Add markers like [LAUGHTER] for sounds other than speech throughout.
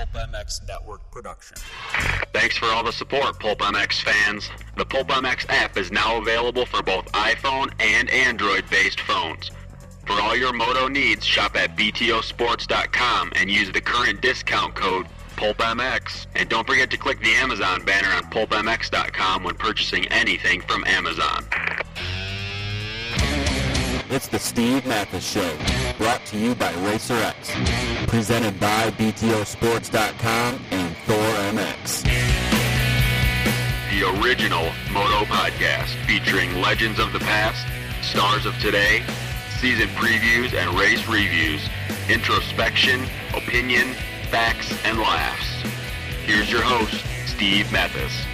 Pulp MX Network production. Thanks for all the support, Pulp MX fans. The Pulp MX app is now available for both iPhone and Android based phones. For all your moto needs, shop at BTOsports.com and use the current discount code PulpMX. And don't forget to click the Amazon banner on PulpMX.com when purchasing anything from Amazon. It's the Steve Matthes Show, brought to you by RacerX, presented by BTOsports.com and Thor MX. The original Moto Podcast featuring legends of the past, stars of today, season previews and race reviews, introspection, opinion, facts, and laughs. Here's your host, Steve Matthes.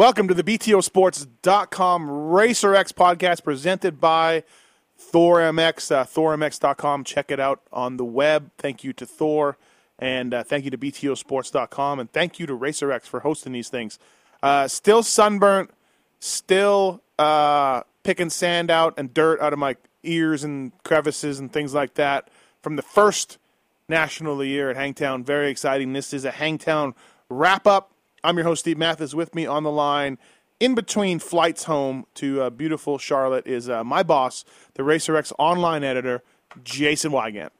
Welcome to the BTOsports.com RacerX podcast presented by Thor MX, uh, ThorMX.com. Check it out on the web. Thank you to Thor, and uh, thank you to BTOsports.com, and thank you to RacerX for hosting these things. Uh, still sunburnt, still uh, picking sand out and dirt out of my ears and crevices and things like that from the first National of the Year at Hangtown. Very exciting. This is a Hangtown wrap up. I'm your host, Steve Matthes. With me on the line, in between flights home to uh, beautiful Charlotte, is uh, my boss, the RacerX online editor, Jason Weigandt.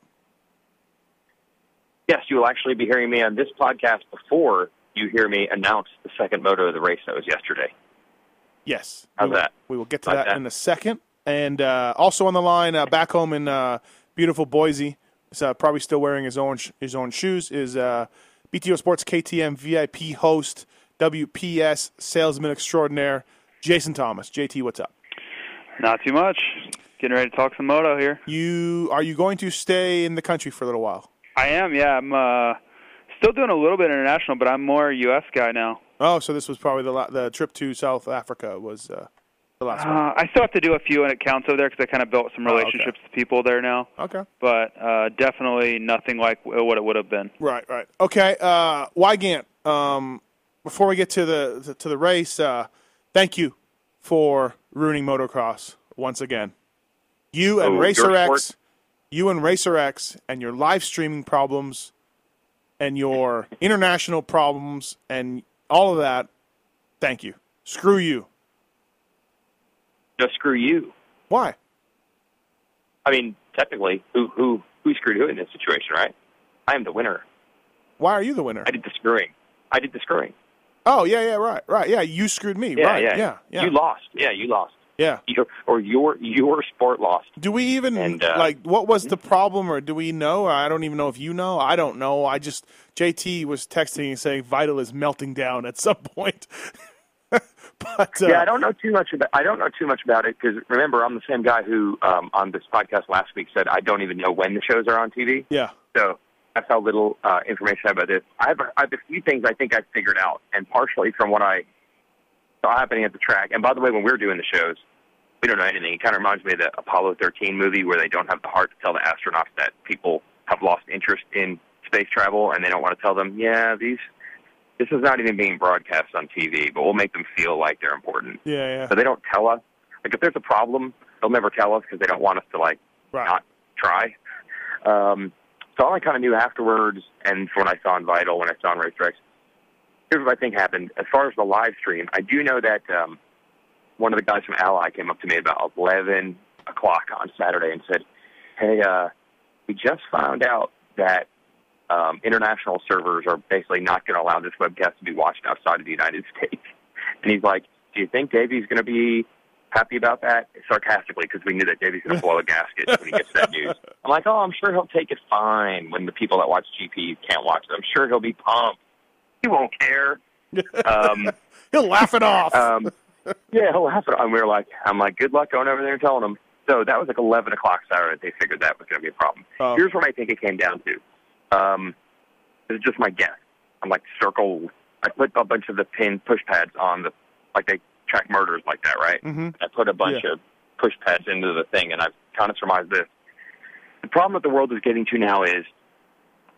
Yes, you will actually be hearing me on this podcast before you hear me announce the second moto of the race that was yesterday. Yes. How's we will, that? We will get to that, that? in a second. And uh, also on the line, uh, back home in uh, beautiful Boise, is uh, probably still wearing his own sh- his own shoes. Is uh, BTO Sports KTM VIP host, WPS salesman extraordinaire, Jason Thomas. JT, what's up? Not too much. Getting ready to talk some moto here. You are you going to stay in the country for a little while? I am, yeah. I'm uh, still doing a little bit international, but I'm more U.S. guy now. Oh, so this was probably the the trip to South Africa was uh, the last one. Uh, I still have to do a few when it counts over there because I kind of built some Oh, okay. relationships with people there now. Okay. But uh, definitely nothing like what it would have been. Right, right. Okay, uh, Weigandt. Um, before we get to the to the race, uh, thank you for ruining motocross once again. You and Oh, your Racer X, sport? you and Racer X, and your live streaming problems, and your international problems, and all of that. Thank you. Screw you. Just screw you. Why? I mean, technically, who who who screwed who in this situation, right? I am the winner. Why are you the winner? I did the screwing. I did the screwing. Oh yeah, yeah, right, right. Yeah, you screwed me. Yeah, right. yeah, yeah, yeah. You lost. Yeah, you lost. yeah. Your, or your your sport lost. Do we even And, uh, like what was the problem, or do we know? I don't even know if you know. I don't know. I just JT was texting and saying Vital is melting down at some [LAUGHS] point. [LAUGHS] but uh, yeah, I don't know too much about. I don't know too much about it because remember, I'm the same guy who um, on this podcast last week said I don't even know when the shows are on TV. yeah, So that's how little uh, information I have about this. I have, a, I have a few things I think I figured out, and partially from what I saw happening at the track. And by the way, when we were doing the shows, we don't know anything. It kind of reminds me of the Apollo 13 movie where they don't have the heart to tell the astronauts that people have lost interest in space travel, and they don't want to tell them, yeah, these this is not even being broadcast on TV, but we'll make them feel like they're important. yeah, yeah. So they don't tell us. Like if there's a problem, they'll never tell us because they don't want us to like Right. not try. Um, so all I kind of knew afterwards, and from when I saw on Vital, when I saw on Racetracks, here's what I think happened. As far as the live stream, I do know that um, one of the guys from Alli came up to me about 11 o'clock on Saturday and said, "Hey, uh, we just found out that um, international servers are basically not going to allow this webcast to be watched outside of the United [LAUGHS] States." And he's like, "Do you think Davey's going to be happy about that?" Sarcastically, because we knew that Davey's going to blow a gasket when he gets that news. [LAUGHS] I'm like, "Oh, I'm sure he'll take it fine when the people that watch GP can't watch it. I'm sure he'll be pumped. He won't care." Um, [LAUGHS] He'll laugh it off. um, yeah, he'll laugh it. And we were like, I'm like, good luck going over there and telling them. So that was like 11 o'clock Saturday. They figured that was going to be a problem. Oh. Here's what I think it came down to. Um, this is just my guess. I'm like circle. I put a bunch of the pin push pads on the, like they track murders like that, right? Mhm. I put a bunch Yeah. of push pads into the thing, and I've kind of surmised this. The problem that the world is getting to now is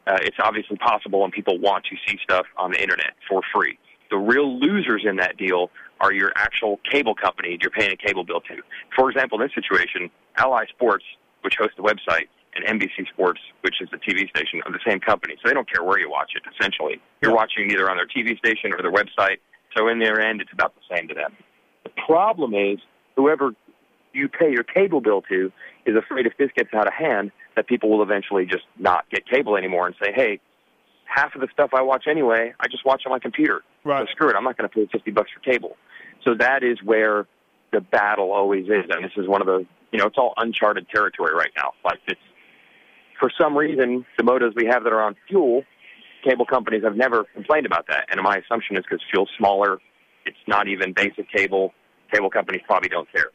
uh, it's obviously possible, and people want to see stuff on the internet for free. The real losers in that deal are your actual cable company you're paying a cable bill to. For example, in this situation, Alli Sports, which hosts the website, and NBC Sports, which is the TV station, of the same company. So they don't care where you watch it, essentially. You're watching either on their TV station or their website. So in their end, it's about the same to them. The problem is whoever you pay your cable bill to is afraid if this gets out of hand that people will eventually just not get cable anymore and say, hey, half of the stuff I watch anyway, I just watch on my computer. Right. So screw it, I'm not going to pay 50 bucks for cable. So that is where the battle always is, and this is one of the, you know, it's all uncharted territory right now. Like it's, for some reason, the motos we have that are on fuel, cable companies have never complained about that, and my assumption is because fuel's smaller, it's not even basic cable. Cable companies probably don't care.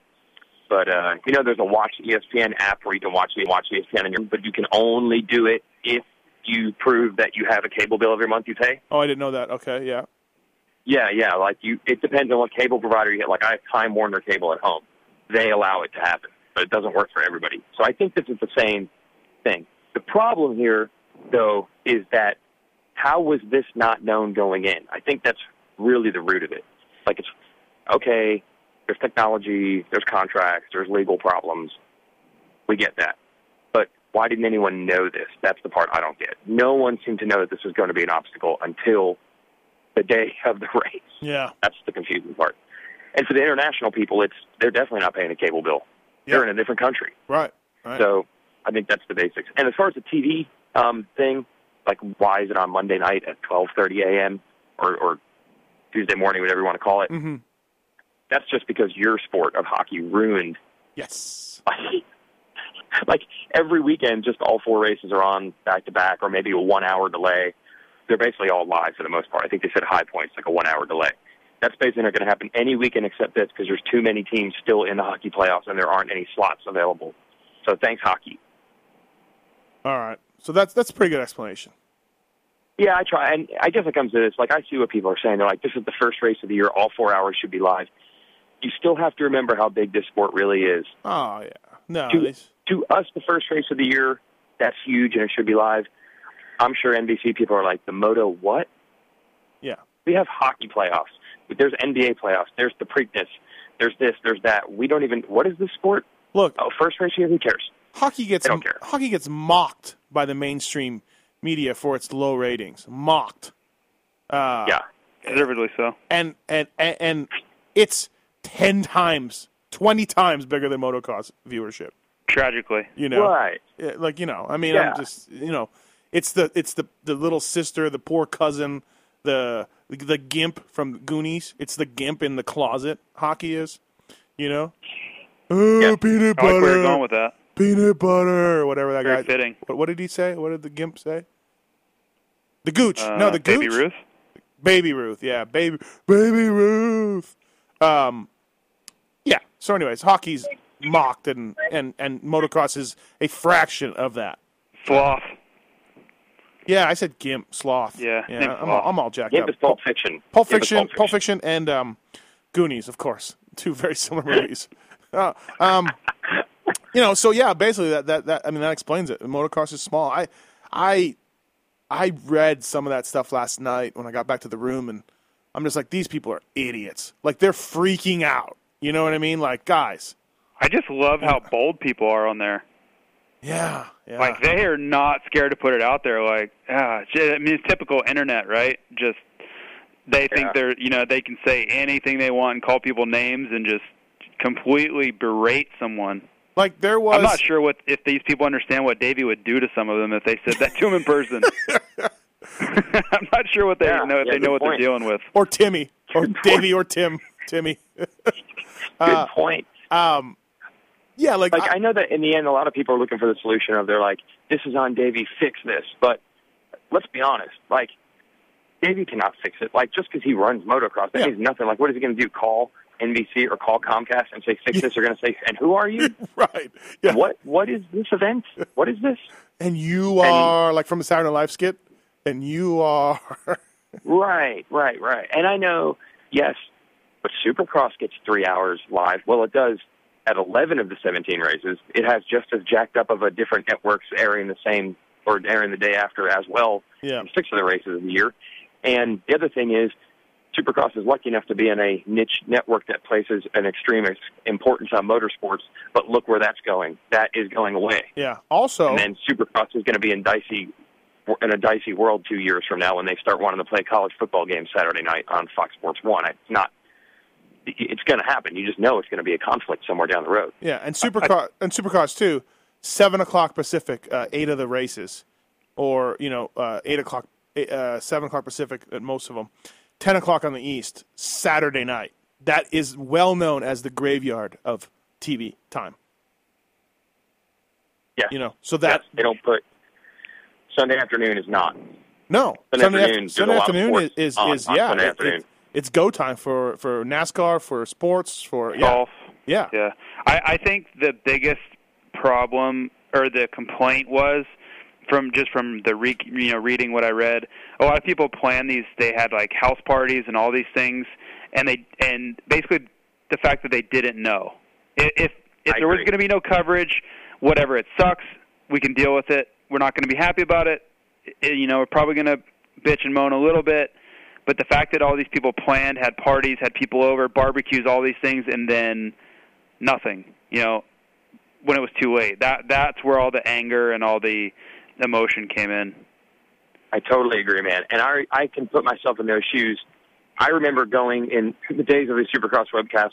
But uh, you know, there's a Watch ESPN app where you can watch the watch ESPN, in your, but you can only do it if you prove that you have a cable bill every month you pay. Oh, I didn't know that. Okay, yeah. Yeah, yeah. Like you, it depends on what cable provider you get. Like I have Time Warner cable at home. They allow it to happen, but it doesn't work for everybody. So I think this is the same thing. The problem here, though, is that how was this not known going in? I think that's really the root of it. Like it's okay. There's technology. There's contracts. There's legal problems. We get that. But why didn't anyone know this? That's the part I don't get. No one seemed to know that this was going to be an obstacle until the day [LAUGHS] of the race. Yeah. That's the confusing part. And for the international people, it's they're definitely not paying a cable bill. They're in a different country. Right. Right. So I think that's the basics. And as far as the TV um, thing, like why is it on Monday night at 12:30 a.m. or, or Tuesday morning, whatever you want to call it? mm-hmm. That's just because your sport of hockey ruined. Yes. [LAUGHS] like every weekend, just all four races are on back to back, or maybe a one-hour delay. They're basically all live for the most part. I think they said high points like a one-hour delay. That's basically not going to happen any weekend except this because there's too many teams still in the hockey playoffs and there aren't any slots available. So thanks, hockey. All right. So that's that's a pretty good explanation. Yeah, I try, and I guess it comes to this. Like, I see what people are saying. They're like, "This is the first race of the year. All four hours should be live." You still have to remember how big this sport really is. Oh yeah. No. To, to us, the first race of the year, that's huge, and it should be live. I'm sure NBC people are like, "The Moto what?" Yeah. We have hockey playoffs. There's NBA playoffs. There's the Preakness. There's this. There's that. We don't even. What is this sport? Look, Oh, first race here. Who cares? Hockey gets They don't care. hockey gets mocked by the mainstream media for its low ratings. Mocked. Uh, Yeah. Deservedly so. and and and, and it's ten times, twenty times bigger than motocross viewership. Tragically. You know, Right. Like you know, I mean, Yeah. I'm just you know, it's the it's the the little sister, the poor cousin, the the gimp from Goonies. It's the gimp in the closet. Hockey is, you know. Oh, Yeah. peanut I like where you're going with that. Peanut butter, or whatever that Very guy. fitting. What, what did he say? What did the gimp say? The gooch. Uh, no, the gooch. Baby Ruth. Baby Ruth, yeah, baby, baby Ruth. Um, yeah. So, anyways, hockey's mocked, and and and motocross is a fraction of that. Sloth. Yeah, I said gimp, sloth. Yeah, yeah. I'm all, sloth. I'm all jacked Gimp up. is Pulp Fiction. Pulp Gimp is Fiction, Pulp Fiction, and um, Goonies, of course, [LAUGHS] two very similar movies. Uh, um, you know, so yeah, basically that, that that I mean that explains it. Motocross is small. I I I read some of that stuff last night when I got back to the room, and I'm just like, these people are idiots. Like they're freaking out. You know what I mean? Like guys, I just love how bold people are on there. yeah, yeah. Like they are not scared to put it out there. Like, ah, j- I mean, it's typical internet, right? Just they think Yeah. they're, you know, they can say anything they want and call people names and just completely berate someone. Like there was. I'm not sure what if these people understand what Davey would do to some of them if they said that to him in person. [LAUGHS] [LAUGHS] I'm not sure what they Yeah, know if yeah, they know good what point. they're dealing with. or Timmy, or Good point. Davey, or Tim, Timmy. [LAUGHS] Good point. Um, yeah, like, like I- I know that in the end, a lot of people are looking for the solution of they're like, "This is on Davey, fix this." But let's be honest, like Davey cannot fix it. Like just because he runs motocross, that Yeah. means nothing. Like what is he going to do? Call NBC or call Comcast and say, "Fix this"? They're going to say, "And who are you? [LAUGHS] right. Yeah. what? What is this event? What is this?" And you are like from the Saturday Night Live skit, and you are. [LAUGHS] Right, right, right. And I know, yes, but Supercross gets three hours live. Well, it does at 11 of the 17 races. It has just as jacked up of a different networks airing the same or airing the day after as well Yeah. six of the races of the year. And the other thing is, Supercross is lucky enough to be in a niche network that places an extreme importance on motorsports. But look where that's going. That is going away. Yeah. Also, And then Supercross is going to be in dicey in a dicey world two years from now when they start wanting to play college football games Saturday night on Fox Sports One. It's not. It's going to happen. You just know it's going to be a conflict somewhere down the road. yeah, and Supercross and Supercross too, seven o'clock Pacific, uh, eight of the races, or you know, uh, eight o'clock, eight, uh, seven o'clock Pacific at most of them, ten o'clock on the East, Saturday night. That is well known as the graveyard of TV time. Yeah, You know, so that Yes, they don't put Sunday afternoon is not. No, Sunday Sunday, afternoon, Sunday a lot of afternoon is is, on- is on yeah, Sunday it- afternoon. it- it's go time for for NASCAR, for sports, for yeah, Golf. yeah, Yeah, I, I think the biggest problem or the complaint was from just from the re, you know reading what I read. A lot of people plan these. They had like house parties and all these things, and they and basically the fact that they didn't know if if, I there was going to be no coverage, whatever. It sucks. We can deal with it. We're not going to be happy about it. I- you know, we're probably going to bitch and moan a little bit. But the fact that all these people planned, had parties, had people over, barbecues, all these things, and then nothing. You know, when it was too late. That that's where all the anger and all the emotion came in. I totally agree, man. And I I can put myself in those shoes. I remember going in the days of the Supercross webcast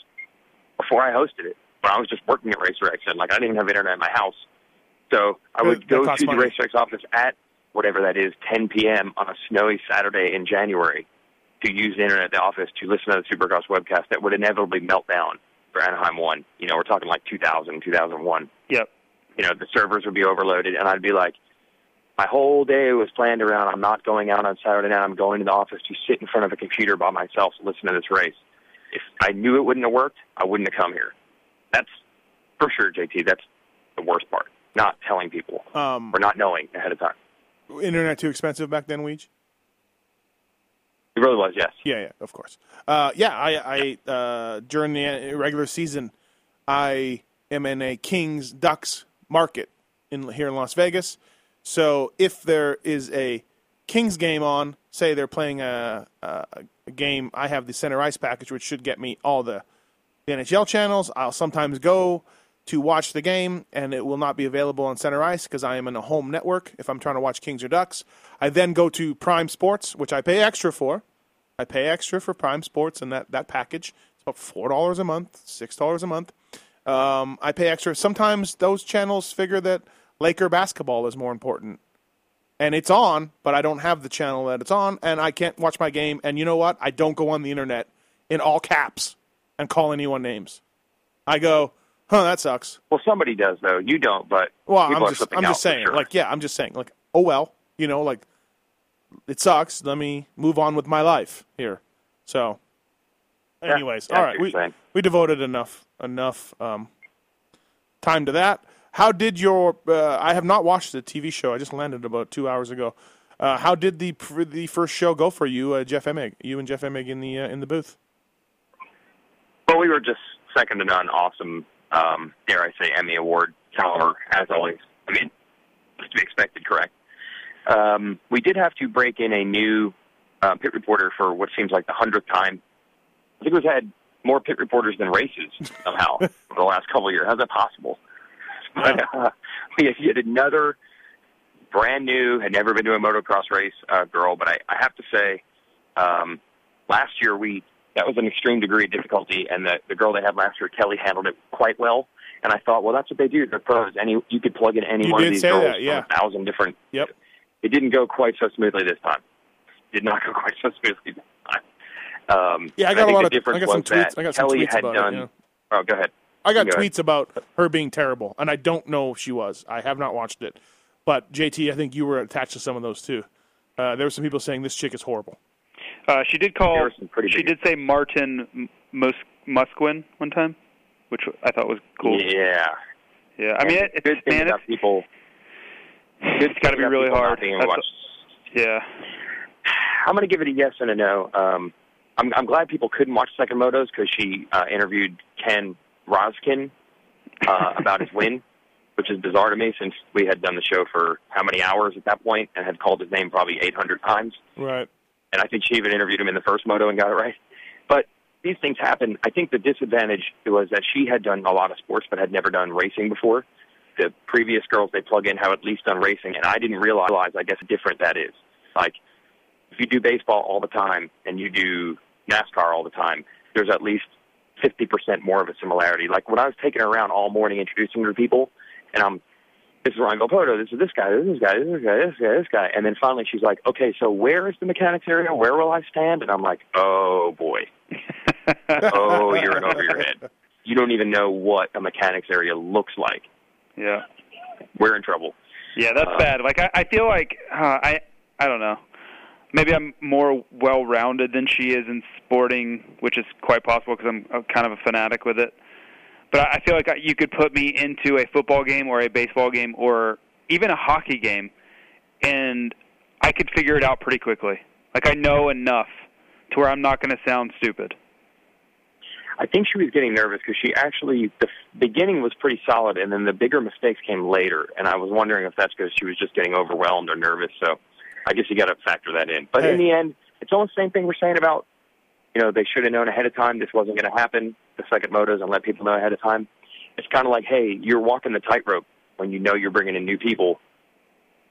before I hosted it, when I was just working at Racer X, and like I didn't even have internet in my house. So I would That go to the money. Racer X office at whatever that is, 10 p.m. on a snowy Saturday in January, to use the internet at the office to listen to the Supercross webcast that would inevitably melt down for Anaheim One. You know, we're talking like 2000, 2001 Yep. you know, the servers would be overloaded, and I'd be like, my whole day was planned around I'm not going out on Saturday night. I'm going to the office to sit in front of a computer by myself to listen to this race. If I knew it wouldn't have worked, I wouldn't have come here. That's for sure, JT. That's the worst part. Not telling people Um, or not knowing ahead of time. internet too expensive back then, Weege. It really was, yes. Yeah, yeah, of course. Uh, yeah, I, I uh, during the regular season, I am in a Kings Ducks market in here in Las Vegas. So if there is a Kings game on, say they're playing a, a, a game, I have the center ice package, which should get me all the, the NHL channels. I'll sometimes go to watch the game, and it will not be available on center ice because I am in a home network. If I'm trying to watch Kings or Ducks, I then go to Prime Sports, which I pay extra for. I pay extra for Prime Sports and that, that package. It's about four dollars a month, six dollars a month. Um, I pay extra. Sometimes those channels figure that Laker basketball is more important, and it's on, but I don't have the channel that it's on, and I can't watch my game. And you know what? I don't go on the internet in all caps and call anyone names. I go, huh, that sucks. Well, somebody does though. You don't, but Well, I'm just, I'm just saying, sure. like, yeah, I'm just saying, like, oh well, you know, like, it sucks. Let me move on with my life here. So, anyways, yeah, all right, we saying. we devoted enough enough um, time to that. How did your? Uh, I have not watched the TV show. I just landed about two hours ago. Uh, how did the the first show go for you, uh, Jeff Emig? You and Jeff Emig in the uh, in the booth. Well, we were just second to none, awesome. Um, dare I say, Emmy Award caliber as always. I mean, to be expected, correct? Um, we did have to break in a new uh, pit reporter for what seems like the hundredth time. I think we've had more pit reporters than races somehow [LAUGHS] over the last couple of years. How's that possible? [LAUGHS] But uh, we had yet another brand new, had never been to a motocross race uh, girl. But I, I have to say, um, last year we that was an extreme degree of difficulty, and the the girl they had last year, Kelly, handled it quite well. And I thought, well, that's what they do. They're pros. Any you could plug in any You one of these girls that, yeah. from a thousand different. Yep. It didn't go quite so smoothly this time. Did not go [LAUGHS] quite so smoothly this time. Um, Yeah, I got a think lot the of- difference I got some was that tweets- I got some Kelly tweets had about it, done. yeah. Oh, go ahead. I got Go tweets about her being terrible, and I don't know if she was. I have not watched it, but JT, I think you were attached to some of those too. Uh, there were some people saying this chick is horrible. Uh, she did call. There were some pretty She did say Martin M- Mus- Musquin one time, which I thought was cool. Yeah. Yeah, I mean, it, good it's thing man, about it's, people. it's got to be really hard. being able to That's- watch yeah, I'm going to give it a yes and a no. Um, I'm, I'm glad people couldn't watch Second Motos because she uh, interviewed Ken Roczen uh, [LAUGHS] about his win, which is bizarre to me since we had done the show for how many hours at that point and had called his name probably 800 times. Right. and I think she even interviewed him in the first moto and got it right. But these things happen. I think the disadvantage was that she had done a lot of sports but had never done racing before. The previous girls they plug in have at least done racing, and I didn't realize, I guess, how different that is. Like, if you do baseball all the time and you do NASCAR all the time, there's at least 50% more of a similarity. Like when I was taking her around all morning introducing her to people, and I'm, this is Ryan Villopoto, this is this guy, this is this guy, this is this guy, this guy, this guy. And then finally she's like, okay, so where is the mechanics area? Where will I stand? And I'm like, oh boy. [LAUGHS] oh, you're in over your head. You don't even know what a mechanics area looks like. Yeah. We're in trouble. Yeah, that's Uh, bad. Like I, I feel like uh, I, I don't know. Maybe I'm more well-rounded than she is in sporting, which is quite possible because I'm, kind of a fanatic with it. But I feel like you could put me into a football game or a baseball game or even a hockey game, and I could figure it out pretty quickly. Like I know enough to where I'm not going to sound stupid. I think she was getting nervous because she actually the beginning was pretty solid, and then the bigger mistakes came later. And I was wondering if that's because she was just getting overwhelmed or nervous. So I guess you got to factor that in. But in the end, it's almost the same thing we're saying about you know they should have known ahead of time this wasn't going to happen. The second motos and let people know ahead of time. It's kind of like hey, you're walking the tightrope when you know you're bringing in new people.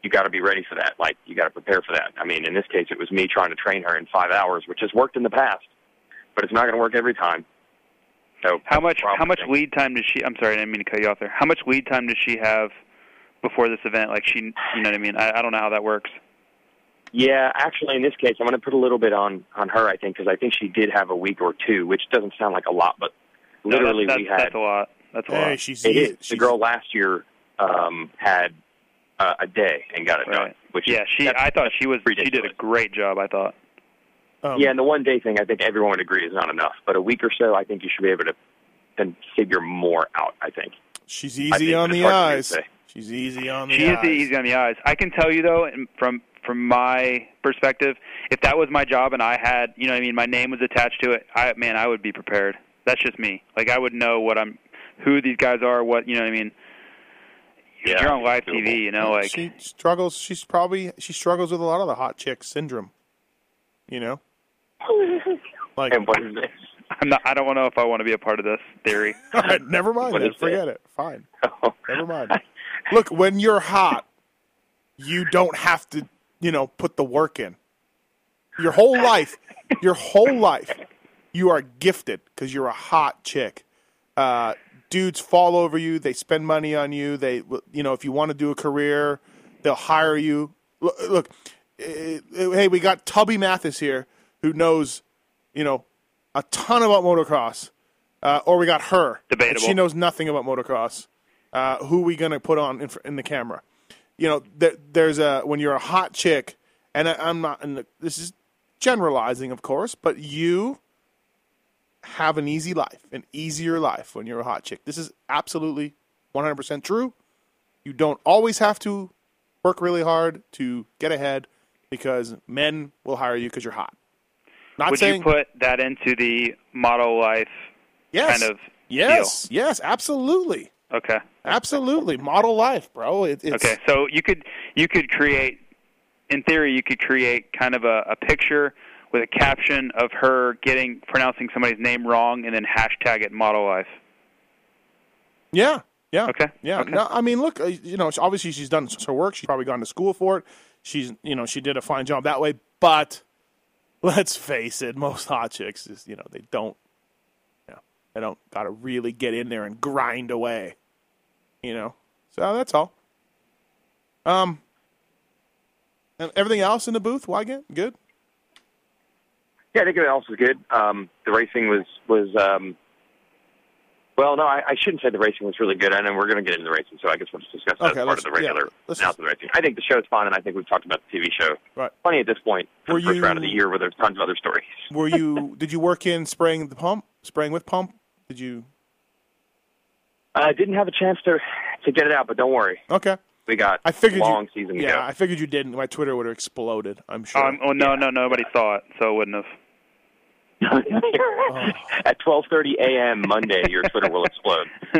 You got to be ready for that. Like you got to prepare for that. I mean, in this case, it was me trying to train her in five hours, which has worked in the past, but it's not going to work every time. So How much how much lead time does she? I'm sorry, I didn't mean to cut you off there. How much lead time does she have before this event? Like she, you know what I mean? I, I don't know how that works. Yeah, actually, in this case, I'm going to put a little bit on on her. I think because I think she did have a week or two, which doesn't sound like a lot, but No, literally that's, we had that's a lot. That's a Hey, lot. she's it easy. is. the girl last year um, had uh, a day and got it done. Right. Which Yeah, she. I thought she was. She did a great job. I thought. um, yeah, and the one day thing, I think everyone would agree is not enough. But a week or so, I think you should be able to then figure more out. I think. she's easy think on the hard for me to eyes. She's easy on the She is eyes. easy on the eyes. I can tell you though, and from from my perspective, if that was my job and I had, you know, what I mean, my name was attached to it, I man, I would be prepared. That's just me. Like I would know what I'm, who these guys are, what you know, what I mean. Yeah, You're on live doable. TV, you know, like she struggles. She's probably she struggles with a lot of the hot chick syndrome. You know, [LAUGHS] like And what is this? I'm not. I don't know if I want to be a part of this theory. [LAUGHS] all right, never mind. What Then. Forget it. Fine. [LAUGHS] Never mind. Look, when you're hot, you don't have to, you know, put the work in. Your whole life, your whole life, you are gifted because you're a hot chick. Uh, dudes fall over you. They spend money on you. They, you know, if you want to do a career, they'll hire you. Look, look eh, eh, hey, we got Tubby Matthes here who knows, you know, a ton about motocross. Uh, or we got her. Debatable. She knows nothing about motocross. Uh, who we going to put on in, in the camera? You know, there, there's a when you're a hot chick, and I, I'm not. And this is generalizing, of course, but you have an easy life, an easier life when you're a hot chick. This is absolutely 100% true. You don't always have to work really hard to get ahead because men will hire you because you're hot. Not Would saying you put that into the model life yes, kind of yes, yes, absolutely, Okay. absolutely. Model life, bro. It, it's, Okay, so you could you could create, in theory, you could create kind of a, a picture with a caption of her getting pronouncing somebody's name wrong, and then hashtag it model life. Yeah, yeah. Okay, Yeah. okay. No, I mean, look, uh, you know, obviously she's done her work. She's probably gone to school for it. She's, you know, she did a fine job that way. But let's face it, most hot chicks is, you know, they don't, you know, they don't got to really get in there and grind away. You know, so that's all. Um, and everything else in the booth, Weigandt, good. Yeah, I think everything else was good. Um, the racing was was um, well, no, I, I shouldn't say the racing was really good. I know we're going to get into the racing, so I guess we'll just discuss that Okay, as part of the regular yeah, announcement of the racing. I think the show's fun, and I think we've talked about the TV show Right. plenty at this point for Were the first you- round of the year, where there's tons of other stories. Were you? did you work in spraying the pump, spraying with pump? Did you? I didn't have a chance to to get it out, but don't worry, Okay. we got I figured a long you, season to Yeah, go. I figured you didn't. My Twitter would have exploded. I'm sure. Um, oh no, no, nobody saw it, so it wouldn't have. [LAUGHS] At 12:30 a.m. Monday, your Twitter will explode. [LAUGHS]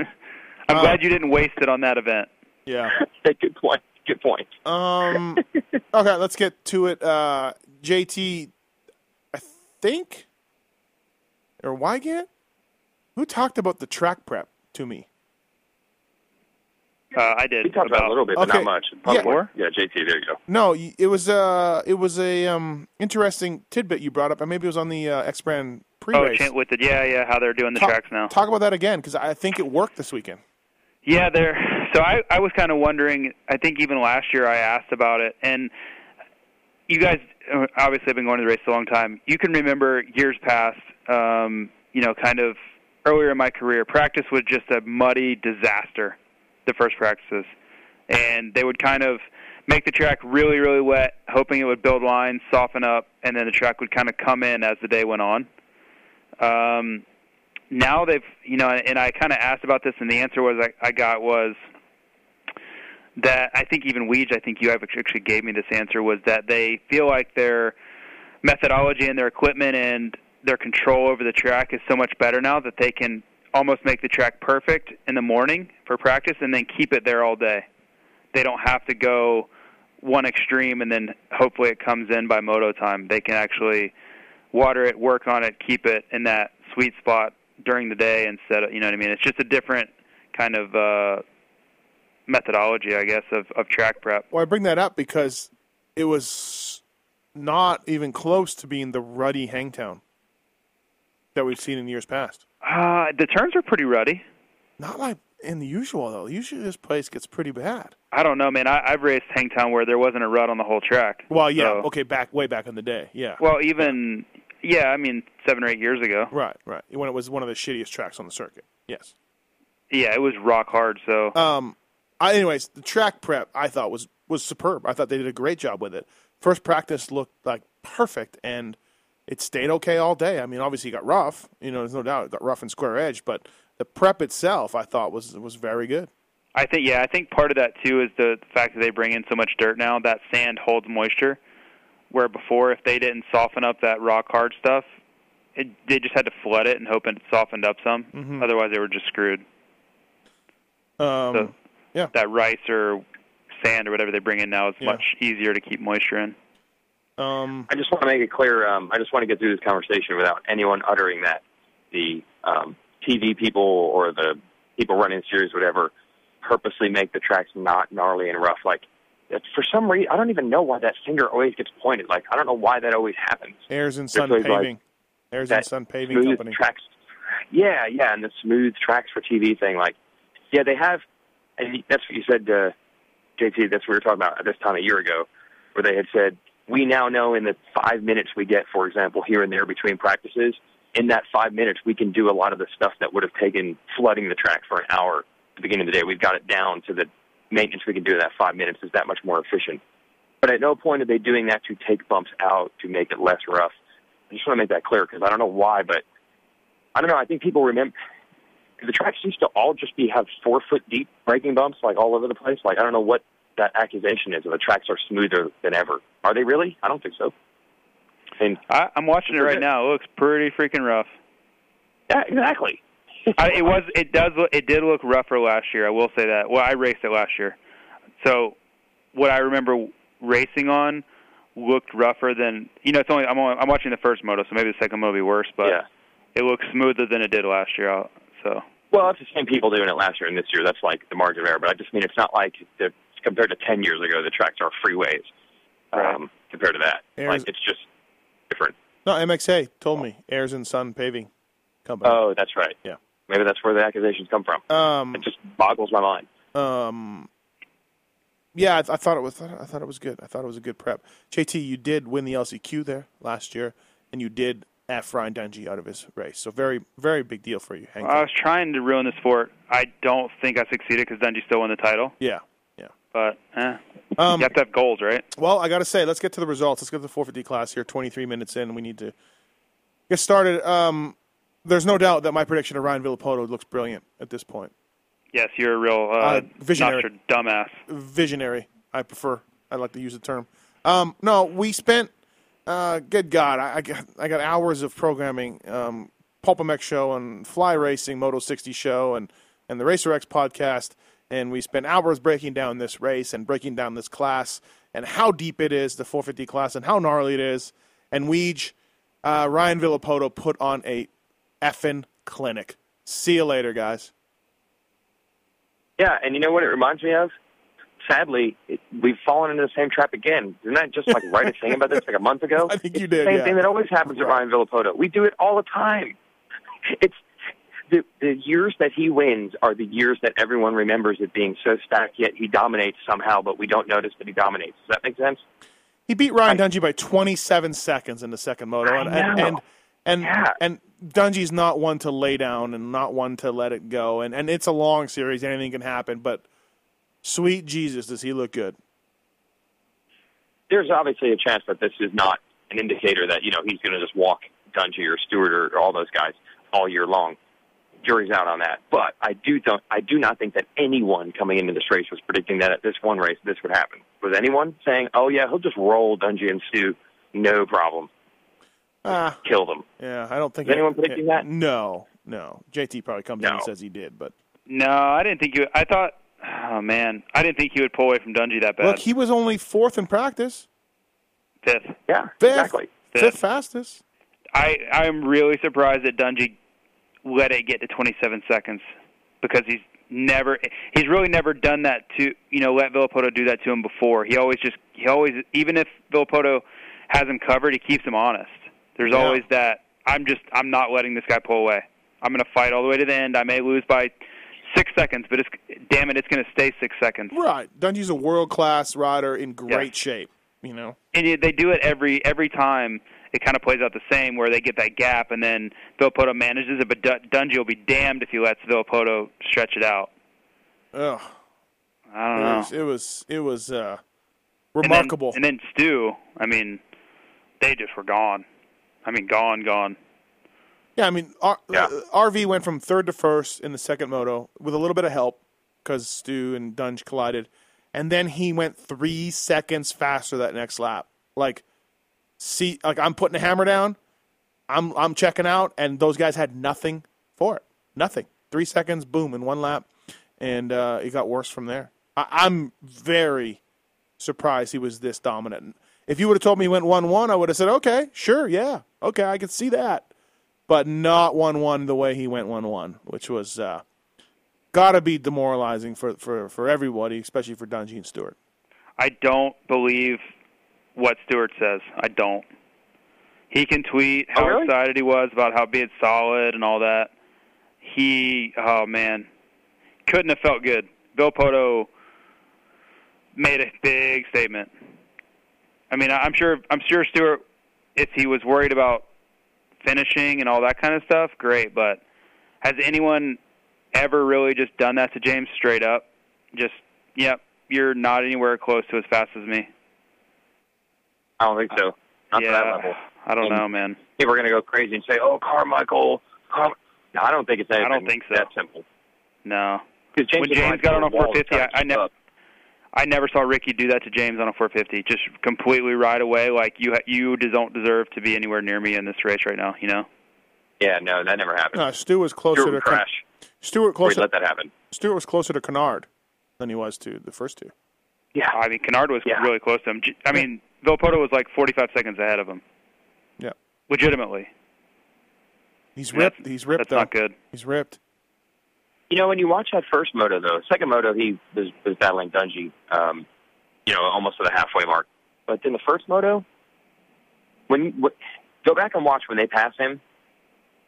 I'm Uh, glad you didn't waste it on that event. yeah. [LAUGHS] good point. Good point. Um. okay, let's get to it. Uh, JT, I think, or Weigandt, who talked about the track prep to me? Uh, I did. We talked about it a little bit, but Okay. not much. Probably Yeah. more- yeah, JT, there you go. No, it was uh, it was a um interesting tidbit you brought up, and maybe it was on the uh, X Brand Oh, pre-race. chant with it. Yeah, yeah. How they're doing the talk, tracks now. Talk about that again, because I think it worked this weekend. Yeah, there. So I, I was kind of wondering. I think even last year I asked about it, and you guys uh, obviously have been going to the race a long time. You can remember years past. Um, you know, kind of earlier in my career, practice was just a muddy disaster. The first practices, and they would kind of make the track really, really wet, hoping it would build lines, soften up, and then the track would kind of come in as the day went on. Um, now they've you know and i kind of asked about this and the answer was I, I got was that i think even Weege, i think you actually gave me this answer was that they feel like their methodology and their equipment and their control over the track is so much better now that they can almost make the track perfect in the morning for practice and then keep it there all day they don't have to go one extreme and then hopefully it comes in by moto time they can actually water it, work on it, keep it in that sweet spot during the day instead of you know what I mean. It's just a different kind of uh, methodology, I guess, of, of track prep. Well, I bring that up because it was not even close to being the ruddy hangtown that we've seen in years past. Uh, the turns are pretty ruddy. Not like in the usual though. Usually this place gets pretty bad. I don't know, man. I, I've raced Hangtown where there wasn't a rut on the whole track. Well, yeah, So- okay, back way back in the day, yeah. Well, even yeah, I mean seven or eight years ago. Right, right. When it was one of the shittiest tracks on the circuit. Yes. Yeah, it was rock hard. So Um, I, anyways, the track prep I thought was was superb. I thought they did a great job with it. First practice looked like perfect, and it stayed okay all day. I mean, obviously it got rough. You know, there's no doubt it got rough and square edge, but the prep itself I thought was was very good. I think yeah, I think part of that too is the fact that they bring in so much dirt now. That sand holds moisture, where before if they didn't soften up that rock hard stuff, it, they just had to flood it and hope it softened up some. Mm-hmm. Otherwise, they were just screwed. Um, So yeah. that rice or sand or whatever they bring in now is Yeah. much easier to keep moisture in. Um, I just want to make it clear. Um, I just want to get through this conversation without anyone uttering that the um, TV people or the people running the series, whatever, purposely make the tracks not gnarly and rough. Like it's, for some reason, I don't even know why that finger always gets pointed. Like I don't know why that always happens. Airs and Sun always, like, Paving, Airs and Sun Paving Company. tracks. Yeah, yeah, and the smooth tracks for TV thing. Like, yeah, they have, and that's what you said, uh, JT. That's what we were talking about at this time a year ago, where they had said we now know in the five minutes we get, for example, here and there between practices, in that five minutes we can do a lot of the stuff that would have taken flooding the track for an hour at the beginning of the day. We've got it down to the maintenance we can do in that five minutes is that much more efficient. But at no point are they doing that to take bumps out to make it less rough. I just want to make that clear because I don't know why, but I don't know. I think people remember the tracks used to all just be have four foot deep braking bumps like all over the place. Like I don't know what that accusation is. The tracks are smoother than ever, are they really? I don't think so. And I, I'm watching it right now. It looks pretty freaking rough. yeah, exactly. [LAUGHS] I, it was. It does. Look, it did look rougher last year. I will say that. Well, I raced it last year, so what I remember racing on looked rougher than you know. It's only I'm only, I'm watching the first moto, so maybe the second moto will be worse. But yeah. it looks smoother than it did last year. I'll- So Well, it's the same people doing it last year and this year. That's like the margin of error. But I just mean it's not like the, compared to ten years ago, the tracks are freeways um, compared to that. Airs- Like it's just different. No, MXA told me Airs and Sun Paving Company. Oh, that's right. Yeah. Maybe that's where the accusations come from. um, It just boggles my mind. um, yeah, I, th- I thought it was. I thought it was good. I thought it was a good prep. JT, you did win the LCQ there last year, and you did F Ryan Dungey out of his race. So very, very big deal for you, Hank. I was trying to ruin the sport. I don't think I succeeded because Dungey still won the title. yeah, yeah. But eh, Um, you have to have goals, right? Well, I got to say, let's get to the results. Let's get to the 450 class here. 23 minutes in, we need to get started. Um, there's no doubt that my prediction of Ryan Villopoto looks brilliant at this point. Yes, you're a real uh, Uh, visionary. Dumbass. Visionary, I prefer. I like to use the term. Um, no, we spent. Uh, good God, I, I got I got hours of programming. Um, MX show and Fly Racing Moto 60 show and and the Racer X podcast, and we spent hours breaking down this race and breaking down this class and how deep it is, the 450 class, and how gnarly it is. And Weege, Uh, Ryan Villopoto put on a effing clinic. See you later, guys. Yeah, and you know what it reminds me of? Sadly, it, we've fallen into the same trap again. Didn't I just like write a thing about this like a month ago? [LAUGHS] I think you did, The same yeah. thing that always happens to Ryan Villopoto. We do it all the time. It's the the years that he wins are the years that everyone remembers it being so stacked. Yet he dominates somehow, but we don't notice that he dominates. Does that make sense? He beat Ryan Dungey by 27 seconds in the second moto, I and and and and, Yeah. and Dungey's not one to lay down and not one to let it go. And and it's a long series; anything can happen. But sweet Jesus, does he look good? There's obviously a chance that this is not an indicator that you know he's going to just walk Dungey or Stewart or all those guys all year long. Jury's out on that. But I do don't I do not think that anyone coming into this race was predicting that at this one race this would happen. Was anyone saying, "Oh yeah, he'll just roll Dungey and Stew, no problem, Ah, kill them"? yeah, I don't think Is anyone predicting that? No, no. JT probably comes in and says he did, but No, I didn't think you. I thought, oh man, I didn't think he would pull away from Dungey that bad. look, he was only fourth in practice, Fifth. Yeah, fifth, exactly. Fifth. fifth fastest. I I'm really surprised that Dungey let it get to 27 seconds because he's never he's really never done that to you know let Villopoto do that to him before. He always just he always even if Villopoto has him covered, he keeps him honest. There's Yeah. always that I'm just I'm not letting this guy pull away. I'm going to fight all the way to the end. I may lose by 6 seconds, but it's damn it, it's going to stay 6 seconds. Right, Dungey's a world class rider in great shape. You know, and they do it every every time. It kind of plays out the same, where they get that gap, and then Villopoto manages it. But Dungey will be damned if he lets Villopoto stretch it out. ugh. I don't It know. was it was, it was uh, And then- remarkable. And then, Stu, I mean, they just were gone. I mean, gone, gone. yeah, I mean, R- Yeah. uh, RV went from third to first in the second moto with a little bit of help because Stu and Dunge collided, and then he went three seconds faster that next lap. Like, see, like I'm putting a hammer down, I'm I'm checking out, and those guys had nothing for it, nothing. Three seconds, boom, in one lap, and uh, it got worse from there. I- I'm very surprised he was this dominant. If you would have told me he went one one, I would have said, okay, sure, yeah, okay, I could see that, but not one one the way he went one one, which was uh, gotta be demoralizing for for for everybody, especially for Dungey and Stewart. I don't believe what Stewart says. I don't. He can tweet oh, how Oh, really? excited he was about how being solid and all that. He, oh man, couldn't have felt good. Villopoto made a big statement. I mean, I'm sure, I'm sure Stewart, if he was worried about finishing and all that kind of stuff, great. But has anyone ever really just done that to James straight up? Just, yep, you're not anywhere close to as fast as me. I don't think so. Not yeah, to that level. I don't And- know, man. People are going to go crazy and say, "Oh, Carmichael." Car-. No, I don't think it's anything don't think so. that simple. No. Because James When James got on a 450, I- I keep never- I never saw Ricky do that to James on a 450. Just completely right away, like you ha- you don't deserve to be anywhere near me in this race right now. You know. Yeah, no, that never happened. No, Stu was closer Stewart to would Con- crash. Stewart Or he'd closer. let that happen. Stewart was closer to Canard than he was to the first two. Yeah, I mean, Canard was Yeah. really close to him. I mean, Villopoto was like 45 seconds ahead of him. Yeah. Legitimately. He's And that's- ripped. He's ripped. That's though. not good. He's ripped. You know, when you watch that first moto, though, second moto, he was, was battling Dungey, um, you know, almost to the halfway mark. But in the first moto, when you, wh- go back and watch when they pass him,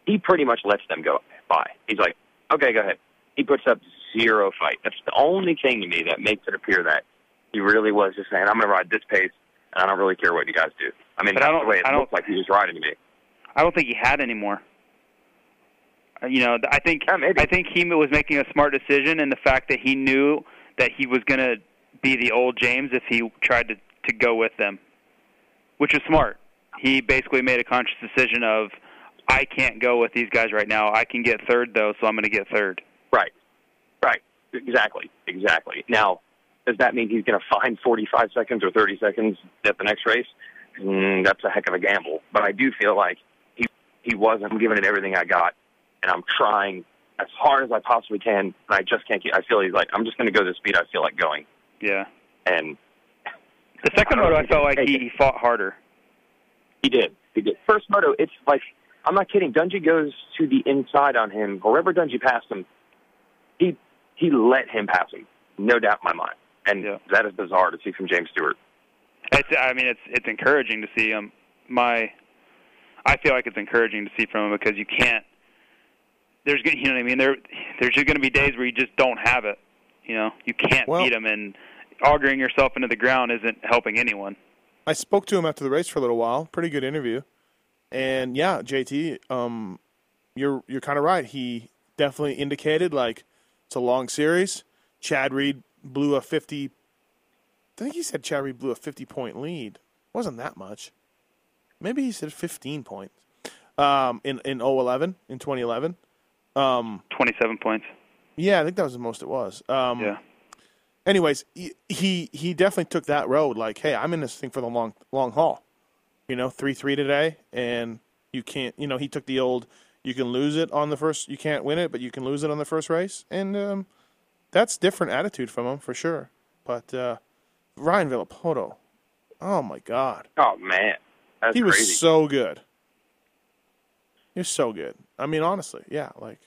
he pretty much lets them go by. He's like, okay, go ahead. He puts up zero fight. That's the only thing to me that makes it appear that he really was just saying, I'm going to ride this pace, and I don't really care what you guys do. I mean, But I that's don't- the way it I looked like he was riding to me. I don't think he had any more. Uh, You know, I think Yeah, maybe. I think he was making a smart decision, and the fact that he knew that he was going to be the old James if he tried to to go with them, which was smart. He basically made a conscious decision of, I can't go with these guys right now. I can get third though, so I'm going to get third. Right. Right. Exactly. Exactly. Now, does that mean he's going to find 45 seconds or 30 seconds at the next race? Mm, that's a heck of a gamble. But I do feel like he he was. I'm giving it everything I got, and I'm trying as hard as I possibly can. And I just can't. Keep, I feel he's like I'm just going to go the speed I feel like going. Yeah. And The second [LAUGHS] I moto, I felt like he, he fought harder. he did. He did. first moto. It's like I'm not kidding. Dungey goes to the inside on him. Wherever Dungey passed him, he he let him pass him. No doubt in my mind. And Yeah. that is bizarre to see from James Stewart. It's, I mean, it's it's encouraging to see him. My, I feel like it's encouraging to see from him because you can't. There's gonna- you know what I mean. There there's just going to be days where you just don't have it. You know, you can't Well- beat him, and augering yourself into the ground isn't helping anyone. I spoke to him after the race for a little while. Pretty good interview. And yeah, JT, um, you're you're kind of right. He definitely indicated like it's a long series. Chad Reed blew a 50 I think he said Chad Reed blew a 50 point lead. wasn't that much. Maybe he said 15 points. Um, in in 011 in 2011. Um, Twenty-seven points. yeah, I think that was the most it was. Um, Yeah. anyways, he, he he definitely took that road. Like, hey, I'm in this thing for the long long haul. You know, three three today, and you can't. You know, he took the old. You can lose it on the first. You can't win it, but you can lose it on the first race, and um, that's different attitude from him for sure. But uh, Ryan Villopoto, oh my God, Oh man, that's he was crazy. so good. He was so good. I mean, honestly, yeah, like.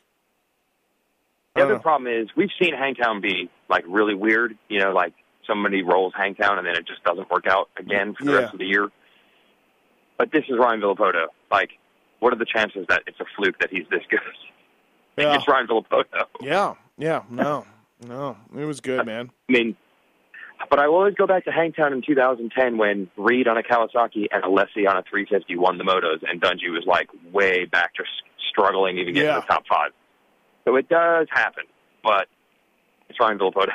The other know. problem is we've seen Hangtown be like really weird. You know, like somebody rolls Hangtown and then it just doesn't work out again for the Yeah. rest of the year. But this is Ryan Villopoto. Like, what are the chances that it's a fluke that he's this good? [LAUGHS] Yeah. It's Ryan Villopoto. Yeah, yeah, no, no, it was good, man. I mean, but I will always go back to Hangtown in 2010 when Reed on a Kawasaki and Alessi on a 350 won the motos, and Dungey was like way back, just struggling even getting Yeah. to the top five. So it does happen, but it's Ryan Villopoto.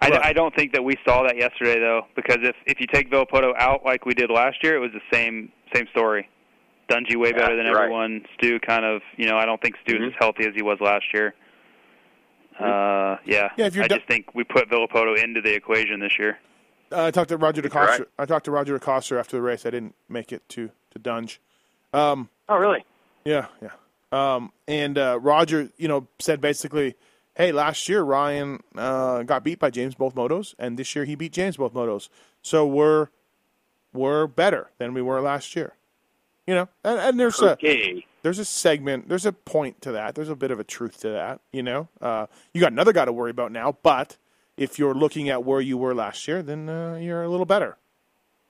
I, Right. I don't think that we saw that yesterday though, because if if you take Villopoto out like we did last year, it was the same same story. Dungey way Yeah, better than you're right. everyone. Stu kind of, you know, I don't think Stu's Mhm. as healthy as he was last year. Uh, yeah. Yeah, if you're I du- just think we put Villopoto into the equation this year. Uh, I talked to Roger You're DeCoster. right. I talked to Roger DeCoster after the race. I didn't make it to to Dunge. Um, Oh, really? yeah, yeah. Um, and uh, Roger, you know, said basically, "Hey, last year Ryan uh, got beat by James both motos, and this year he beat James both motos. So we're we're better than we were last year. You know, and, and there's a there's a segment, there's a point to that. There's a bit of a truth to that. You know, uh, you got another guy to worry about now. But if you're looking at where you were last year, then uh, you're a little better.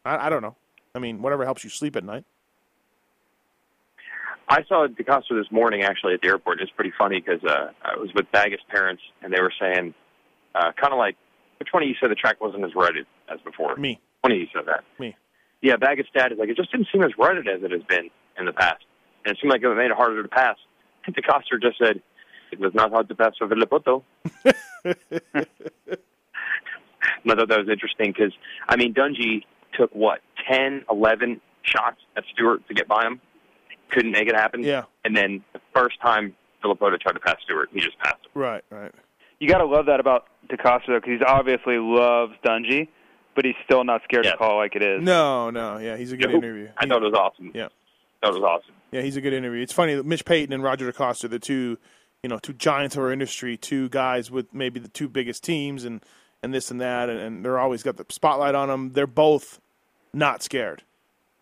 I, I don't know. I mean, whatever helps you sleep at night. I saw DeCoster this morning actually at the airport. It's pretty funny because uh, I was with Baggett parents, and they were saying, uh, kind of like, which one of you said the track wasn't as rutted as before? Me, One of you said that. me. Yeah, Baggett's dad is like, it just didn't seem as rutted as it has been in the past. And it seemed like it made it harder to pass. And DeCoster just said, it was not hard to pass for Villopoto. [LAUGHS] and I thought that was interesting because, I mean, Dungey took, what, 10, 11 shots at Stewart to get by him? Couldn't make it happen. Yeah. And then the first time Villopoto tried to pass Stewart, he just passed him. Right, right. You got to love that about DeCoster though, because he obviously loves Dungey, but he's still not scared Yes. to call like it is. No, no, yeah, he's a good Nope. interview. I thought it was awesome. Yeah. That was awesome. Yeah, he's a good interview. It's funny that Mitch Payton and Roger DeCoster, the two, you know, two giants of our industry, two guys with maybe the two biggest teams and and this and that, and, and they're always got the spotlight on them. They're both not scared,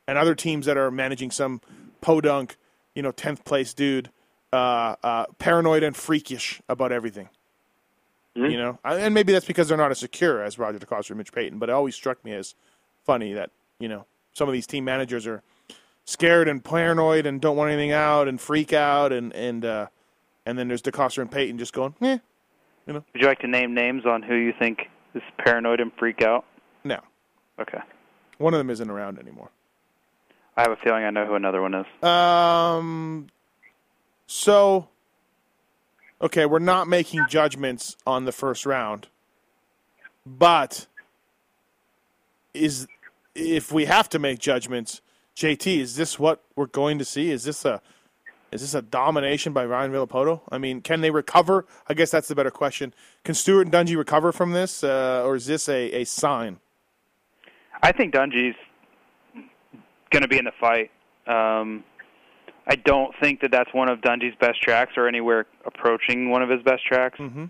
and other teams that are managing some podunk, you know, tenth place dude, uh, uh, paranoid and freakish about everything. You know, and maybe that's because they're not as secure as Roger DeCoster or Mitch Payton. But it always struck me as funny that you know some of these team managers are scared and paranoid and don't want anything out and freak out and and uh, and then there's DeCoster and Payton just going, eh, Would you like to name names on who you think is paranoid and freak out? no. Okay. One of them isn't around anymore. I have a feeling I know who another one is. Um. So. Okay, we're not making judgments on the first round, but is if we have to make judgments, JT, is this what we're going to see? Is this a is this a domination by Ryan Villopoto? I mean, can they recover? I guess that's the better question. Can Stewart and Dungey recover from this, uh, or is this a, a sign? I think Dungey's going to be in the fight. Um, I don't think that that's one of Dungey's best tracks or anywhere approaching one of his best tracks. Mm-hmm.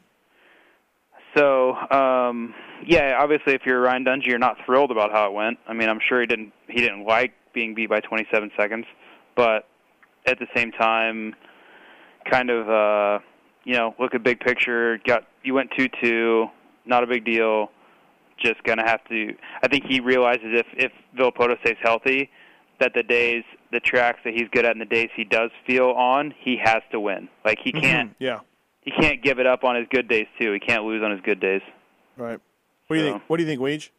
So, um, yeah, obviously, if you're Ryan Dungey, you're not thrilled about how it went. I mean, I'm sure he didn't he didn't like being beat by 27 seconds, but at the same time, kind of uh, you know look at big picture. Got you went two two, not a big deal. Just gonna have to. I think he realizes if if Villopoto stays healthy, that the days the tracks that he's good at and the days he does feel on, he has to win. Like he can't Yeah. he can't give it up on his good days too. He can't lose on his good days. Right. What do you So- think? What do you think, Weege?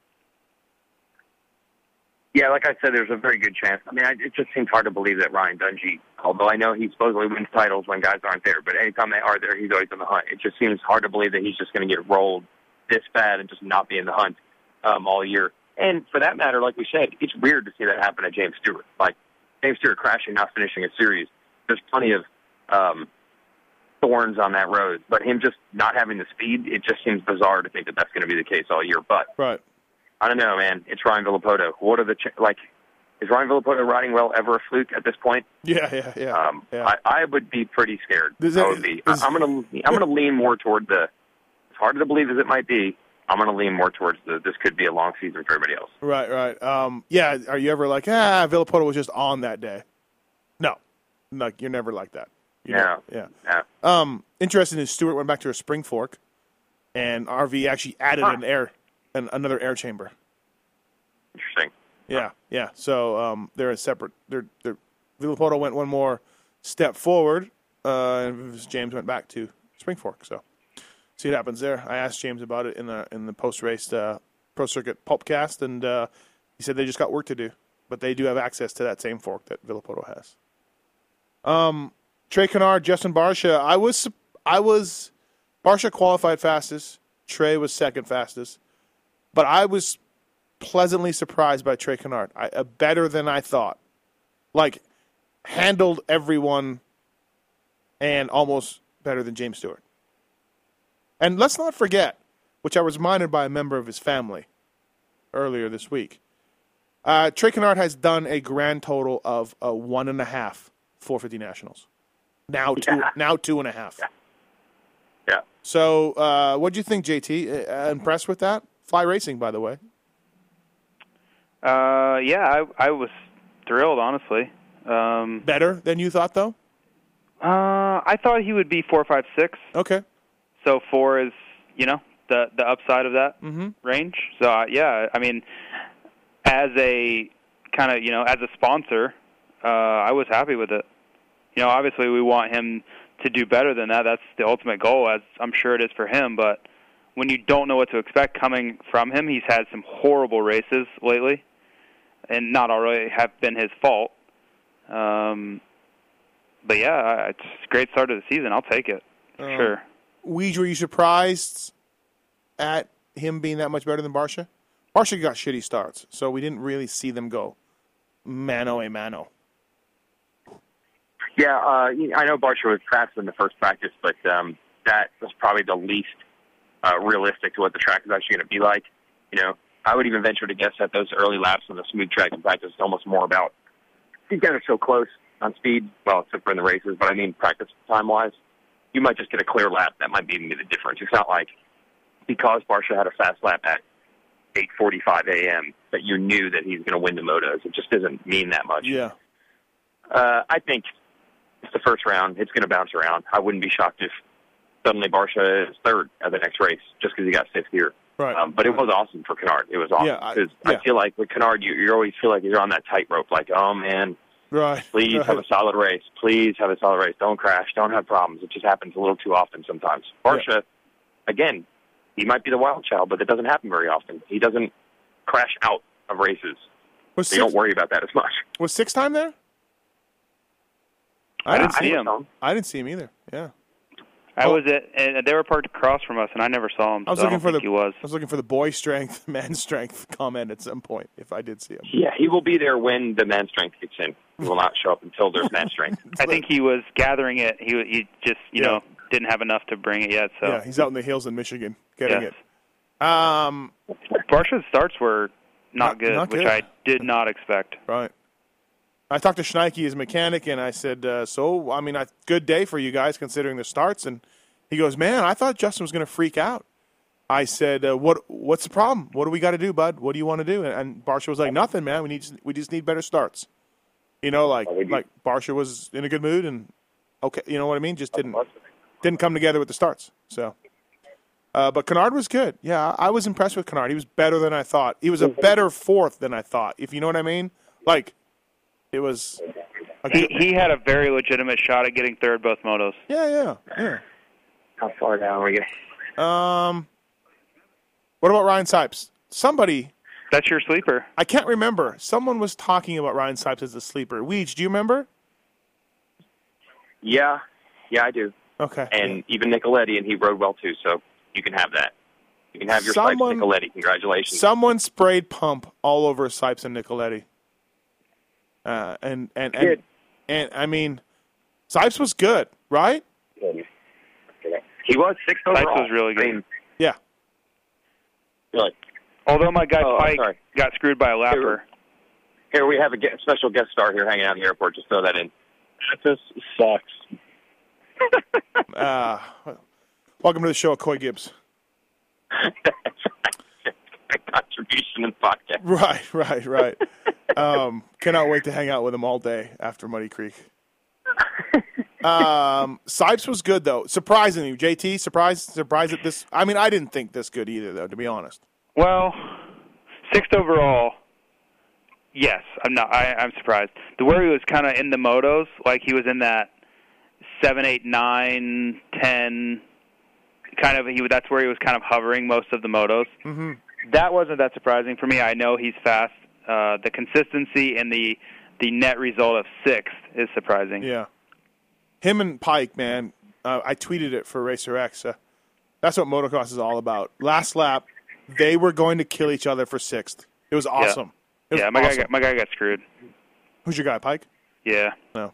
Yeah, like I said, there's a very good chance. I mean, I, it just seems hard to believe that Ryan Dungey, although I know he supposedly wins titles when guys aren't there, but anytime they are there, he's always in the hunt. It just seems hard to believe that he's just going to get rolled this bad and just not be in the hunt um, all year. And for that matter, like we said, it's weird to see that happen to James Stewart. Like James Stewart crashing, not finishing a series. There's plenty of um, thorns on that road, but him just not having the speed, it just seems bizarre to think that that's going to be the case all year. But Right. I don't know, man. It's Ryan Villopoto. What are the ch- like? Is Ryan Villopoto riding well ever a fluke at this point? Yeah, yeah, yeah. Um, yeah. I, I would be pretty scared. Is I would be. is- I, I'm gonna I'm gonna lean more toward the. As hard to believe as it might be, I'm gonna lean more towards the. This could be a long season for everybody else. Right, right. Um, yeah. Are you ever like, ah, Villopoto was just on that day? No, like you're never like that. You No. Yeah. Yeah. Um, interesting is Stewart went back to a spring fork, and RV actually added Huh. an air, an, another air chamber. Interesting. Yeah, yeah. So um, they're a separate. They're they're Villopoto went one more step forward, uh, and James went back to spring fork. So see what happens there. I asked James about it in the in the post race uh, pro circuit pulpcast, and uh, he said they just got work to do, but they do have access to that same fork that Villopoto has. Um, Trey Canard, Justin Barcia. I was I was Barcia qualified fastest. Trey was second fastest, but I was pleasantly surprised by Trey Canard. I, uh, better than I thought. Like handled everyone, and almost better than James Stewart. And let's not forget, which I was reminded by a member of his family earlier this week. Uh, Trey Canard has done a grand total of uh, one and a half 450 nationals. Now two, Yeah. now two and a half. Yeah. So, uh, what do you think, JT? Uh, impressed with that? Fly racing, by the way. Uh, yeah, I I was thrilled, honestly. Um, Better than you thought, though. uh, I thought he would be four, five, six. Okay. So four is, you know, the the upside of that Mhm. range. So uh, yeah, I mean, as a kind of you know as a sponsor, uh, I was happy with it. You know, obviously we want him to do better than that. That's the ultimate goal, as I'm sure it is for him. But when you don't know what to expect coming from him, he's had some horrible races lately, and not already have been his fault. Um, but yeah, it's a great start to the season. I'll take it. Um, sure. Weege, were you surprised at him being that much better than Barcia? Barcia got shitty starts, so we didn't really see them go mano a mano. Yeah, uh, I know Barcia was fast in the first practice, but um, that was probably the least uh, realistic to what the track is actually going to be like. You know, I would even venture to guess that those early laps on the smooth track in practice is almost more about these guys are so close on speed. Well, except for in the races, but I mean practice time wise, you might just get a clear lap. That might be the difference. It's not like because Barcia had a fast lap at 8:45 a.m. that you knew that he's going to win the motos. It just doesn't mean that much. Yeah. Uh, I think it's the first round. It's going to bounce around. I wouldn't be shocked if suddenly Barcia is third at the next race just because he got fifth here. Right. Um, but it was awesome for Canard. It was awesome Yeah, I- yeah. I feel like with Canard, you, you always feel like you're on that tightrope. Like, oh man, right. please right. have a solid race. Please have a solid race. Don't crash. Don't have problems. It just happens a little too often sometimes. Barcia, again, he might be the wild child, but it doesn't happen very often. He doesn't crash out of races. was So six, don't worry about that as much. was six time there? I didn't see think him. so. I didn't see him either. Yeah. I Oh. was at, and they were parked across from us, and I never saw him. I was so looking I don't for the he was. I was looking for the boy strength, [LAUGHS] man strength comment at some point if I did see him. Yeah, he will be there when the man strength kicks in. He will not show up until there's man [LAUGHS] strength. I think he was gathering it. He he just you Yeah. know didn't have enough to bring it yet. So Yeah, he's out in the hills in Michigan getting yes. it. Um, Barcia's starts were not, Not- good, not which good. I did not expect. Right. I talked to Schneike, his mechanic, and I said, uh, "So, I mean, a good day for you guys considering the starts." And he goes, "Man, I thought Justin was going to freak out. I said, uh, "What what's the problem? What do we got to do, bud? What do you want to do?" And, and Barcia was like, "Nothing, man. We need we just need better starts." You know, like we like Barcia was in a good mood and okay, you know what I mean? Just didn't didn't come together with the starts. So, uh, but Canard was good. Yeah, I was impressed with Canard. He was better than I thought. He was a better fourth than I thought. If you know what I mean, like it was. He he had a very legitimate shot at getting third both motos. yeah, yeah, How far down are we getting? Um, what about Ryan Sipes? Somebody That's your sleeper. I can't remember. Someone was talking about Ryan Sipes as a sleeper. Weege, do you remember? Yeah, yeah, I do. Okay. And even Nicoletti, and he rode well too. So you can have that. You can have your Someone- Sipes Nicoletti. Congratulations. Someone sprayed pump all over Sipes and Nicoletti. Uh, and and and, Did. and I mean, Sipes was good, right? he was sixth Sipes was really good. I mean, Yeah. really. Although my guy Oh, Peick sorry. got screwed by a lapper. Here we have a ge- special guest star here hanging out in the airport. Just throw that in. This sucks. [LAUGHS] Uh, welcome to the show, Coy Gibbs. [LAUGHS] a [LAUGHS] contribution in the podcast. Right, right, right. um, cannot wait to hang out with him all day after Muddy Creek. Um, Sipes was good though. Surprisingly, JT surprised surprised at this. I mean, I didn't think this good either, though. To be honest. Well, sixth overall. Yes, I'm not. I, I'm surprised. The where he was kind of in the motos, like he was in that seven, eight, nine, ten, kind of. He that's where he was kind of hovering most of the motos. Mm-hmm. That wasn't that surprising for me. I know he's fast. Uh, the consistency and the the net result of sixth is surprising. Yeah. Him and Peick, man. Uh, I tweeted it for Racer X. Uh, that's what motocross is all about. Last lap, they were going to kill each other for sixth. It was awesome. It was yeah, my awesome. guy got my guy got screwed. Who's your guy, Peick? Yeah, No.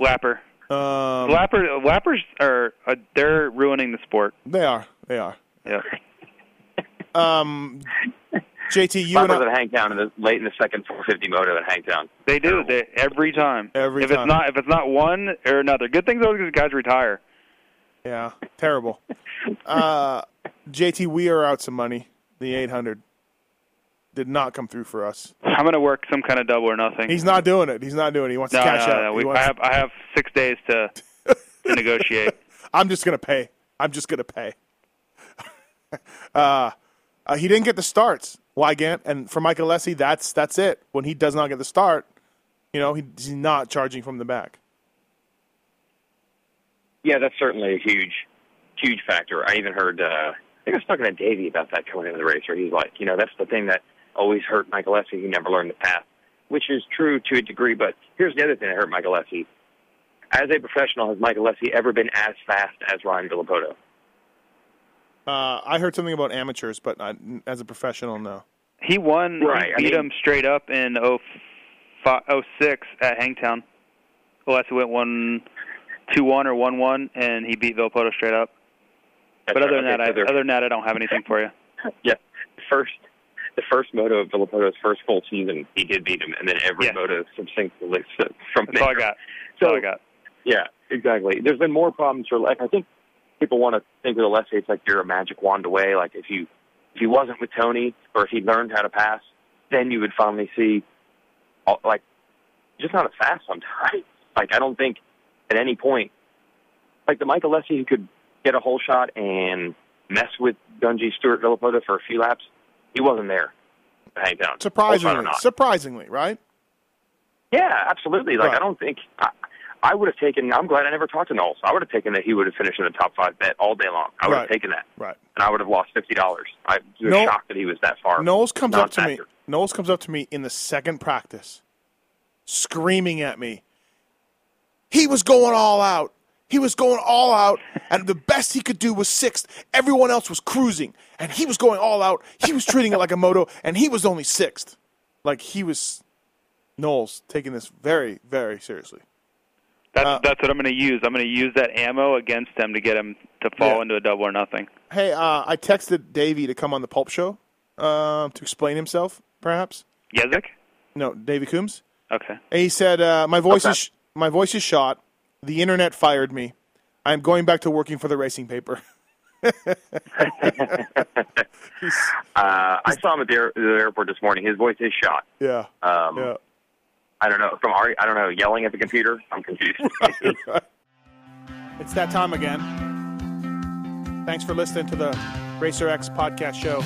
Lapper. Um, Lapper. Lappers are uh, they're ruining the sport. they are. They are. Yeah. Um, JT, you and Bumpers I, at Hangtown in the late in the second 450 moto at Hangtown. They do. They every time. Every if time. it's not if it's not one or another. Good things always because guys retire. yeah, terrible. Uh, JT, we are out some money. The 800 did not come through for us. I'm gonna work some kind of double or nothing. He's not doing it. He's not doing it. He wants no, to cash no, out. no. We, wants- I have I have six days to to negotiate. [LAUGHS] I'm just gonna pay. I'm just gonna pay. [LAUGHS] uh, uh, he didn't get the starts. Weigandt and for Michael Alessi, that's that's it. When he does not get the start, you know he, he's not charging from the back. Yeah, that's certainly a huge, huge factor. I even heard, uh, I think I was talking to Davey about that coming into the race, where he's like, you know, that's the thing that always hurt Michael Alessi. He never learned the path, which is true to a degree. But here's the other thing that hurt Michael Alessi. As a professional, has Michael Alessi ever been as fast as Ryan Villopoto? Uh, I heard something about amateurs, but not, as a professional, no. He won. Right, He beat mean- him straight up in 06 at Hangtown. Alessi went one two one or one one, and he beat Villopoto straight up. But other right. than that, Okay, I, so they're- other than that, I don't have anything for you. [LAUGHS] yeah, the first, the first moto of Villopoto's first full season, he did beat him, and then every Yes. moto subsequently from That's all I there. got. That's So all I got. Yeah, exactly. There's been more problems for like I think people want to think with Alessi it's like you're a magic wand away. Like if you if he wasn't with Tony or if he learned how to pass, then you would finally see all, like just not as fast sometimes. [LAUGHS] Like I don't think at any point like the Michael Alessi who could get a whole shot and mess with Dungey Stewart Villopoto for a few laps, he wasn't there. to Hangtown. Whole shot or Surprisingly, surprisingly, right? Yeah, absolutely. Like Right. I don't think I, I would have taken. I'm glad I never talked to Knowles. I would have taken that he would have finished in the top five bet all day long. I would Right. have taken that, Right. and I would have lost fifty dollars. I was shocked that he was that far. Knowles comes up to me. Knowles comes up to me in the second practice, screaming at me. He was going all out. He was going all out, and the best he could do was sixth. Everyone else was cruising, and he was going all out. He was treating it like a moto, and he was only sixth. Like he was, Knowles taking this very, very seriously. That's Uh, that's what I'm going to use. I'm going to use that ammo against him to get him to fall Yeah. into a double or nothing. Hey, uh, I texted Davey to come on the Pulp Show uh, to explain himself, perhaps. Yezik? No, Davey Coombs. Okay. And he said, uh, "My voice Okay. is my voice is shot. The internet fired me. I'm going back to working for the racing paper." [LAUGHS] [LAUGHS] Uh, I saw him at the, air, the airport this morning. His voice is shot. Yeah. Um, Yeah. I don't know from Ari. I don't know yelling at the computer. I'm confused. [LAUGHS] [LAUGHS] It's that time again. Thanks for listening to the Racer X podcast show,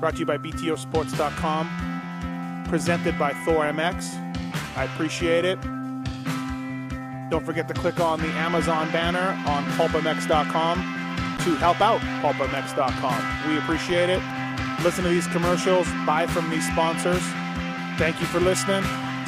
brought to you by BTOsports.com, presented by Thor MX. I appreciate it. Don't forget to click on the Amazon banner on PulpMX.com to help out PulpMX.com. We appreciate it. Listen to these commercials, buy from these sponsors. Thank you for listening.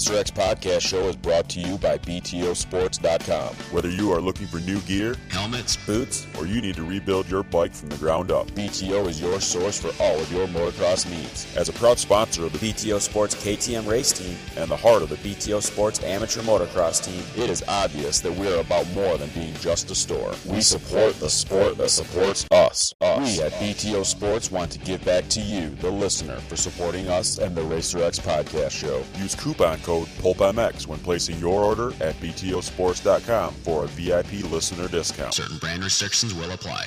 Racer X podcast show is brought to you by BTOsports.com. Whether you are looking for new gear, Helmets, boots, or you need to rebuild your bike from the ground up. BTO is your source for all of your motocross needs. As a proud sponsor of the BTO Sports KTM race team and the heart of the BTO Sports amateur motocross team, it is obvious that we are about more than being just a store. We support the sport that supports us. us. We at BTO Sports want to give back to you, the listener, for supporting us and the Racer X podcast show. Use coupon code PulpMX when placing your order at BTOsports.com for a VIP listener discount. certain brand restrictions will apply.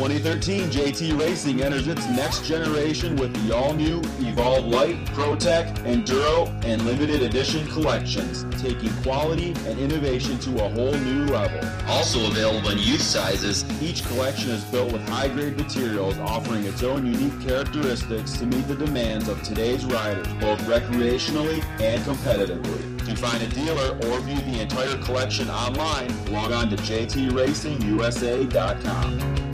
For 2013, JT Racing enters its next generation with the all-new Evolve Light, ProTech, Enduro, and limited edition collections, taking quality and innovation to a whole new level. Also available in youth sizes, Each collection is built with high-grade materials, offering its own unique characteristics to meet the demands of today's riders, both recreationally and competitively. To find a dealer or view the entire collection online, log on to jtracingusa.com.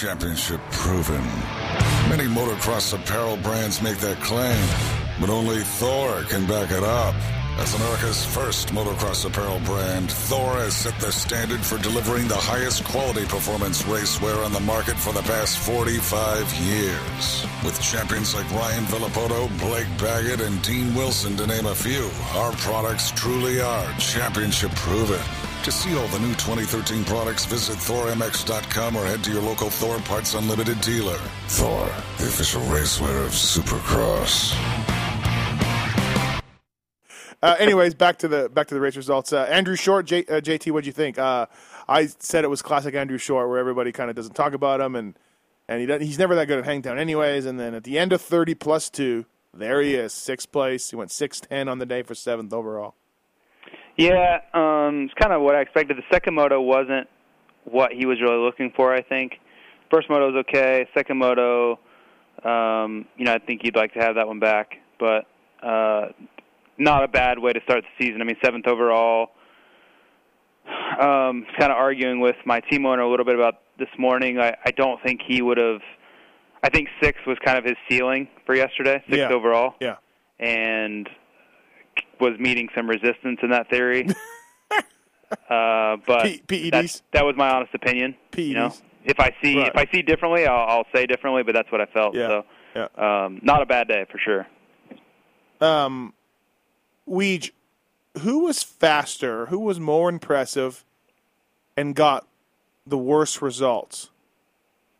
Championship proven. Many motocross apparel brands make that claim, but only Thor can back it up. As America's first motocross apparel brand, Thor has set the standard for delivering the highest quality performance racewear on the market for the past 45 years. With champions like Ryan Villopoto, Blake Baggett, and Dean Wilson, to name a few, our products truly are championship proven. To see all the new 2013 products, visit ThorMX.com or head to your local Thor Parts Unlimited dealer. Thor, the official racewear of Supercross. Uh, anyways, back to the back to the race results. Uh, Andrew Short, J, uh, JT, what'd you think? Uh, I said it was classic Andrew Short, where everybody kind of doesn't talk about him, and and he doesn't, he's never that good at hangtown, anyways. And then at the end of thirty plus two, there he is, sixth place. He went six ten on the day for seventh overall. Yeah, um, it's kind of what I expected. The second moto wasn't what he was really looking for. I think first moto was okay. Second moto, um, you know, I think he'd like to have that one back, but uh, not a bad way to start the season. I mean, seventh overall. Um, kind of arguing with my team owner a little bit about this morning. I, I don't think he would have. I think six was kind of his ceiling for yesterday, sixth Yeah. overall, Yeah, and was meeting some resistance in that theory. [LAUGHS] uh, but P- PEDs. that, that was my honest opinion. You know, if I see Right. if I see differently, I'll, I'll say differently. But that's what I felt. Yeah. So, yeah. um, not a bad day for sure. Um, Weege, who was faster? Who was more impressive, and got the worst results?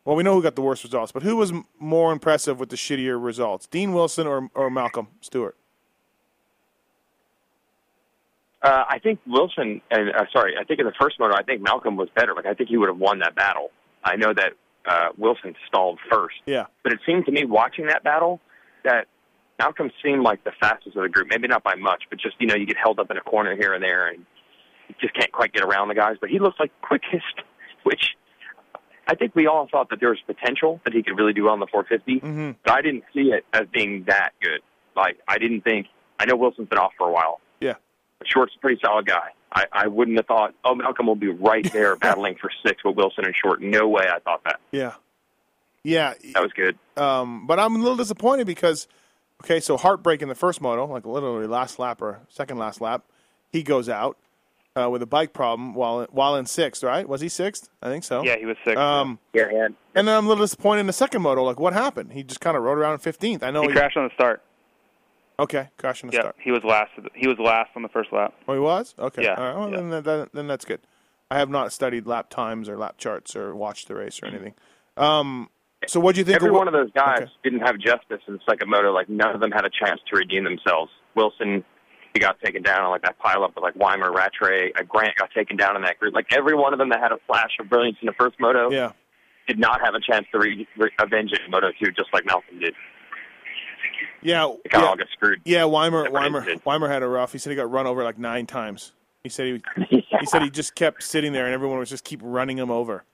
Well, we know who got the worst results, but who was m- more impressive with the shittier results? Dean Wilson or or Malcolm Stewart? Uh, I think Wilson, and uh, sorry, I think in the first moto, I think Malcolm was better. Like I think he would have won that battle. I know that uh, Wilson stalled first, Yeah, but it seemed to me watching that battle that Malcolm seemed like the fastest of the group. Maybe not by much, but just you know you get held up in a corner here and there, and you just can't quite get around the guys. But he looked like quickest, [LAUGHS] which I think we all thought that there was potential that he could really do well on the 450. hmm But I didn't see it as being that good. Like I didn't think. I know Wilson's been off for a while. Yeah. But Short's a pretty solid guy. I, I wouldn't have thought, oh, Malcolm will be right there [LAUGHS] battling for six with Wilson and Short. No way I thought that. yeah, yeah. That was good. Um, but I'm a little disappointed because, okay, so heartbreak in the first moto, like literally last lap or second last lap, he goes out uh, with a bike problem while while in sixth, right? Was he sixth? I think so. Yeah, he was sixth. Um, Yeah, and and then I'm a little disappointed in the second moto. Like, what happened? He just kind of rode around in fifteenth. I know. he crashed on the start. Okay, crashed in the Yeah, start. he was last. He was last on the first lap. Oh, he was. Okay. Yeah, All right. Well, yeah. then, then then that's good. I have not studied lap times or lap charts or watched the race or anything. Um, so what do you think? Every of, one of those guys Okay. didn't have justice in the second moto. Like none of them had a chance to redeem themselves. Wilson, he got taken down on like that pile up with like Weimer, Rattray, uh, Grant got taken down in that group. Like every one of them that had a flash of brilliance in the first moto Yeah. did not have a chance to re- re- avenge it in moto two, just like Malcolm did. Yeah, kind of yeah, all got screwed. yeah. Weimer, Weimer. Weimer had a rough. He said he got run over like nine times. He said he, [LAUGHS] he said he just kept sitting there and everyone was just keep running him over.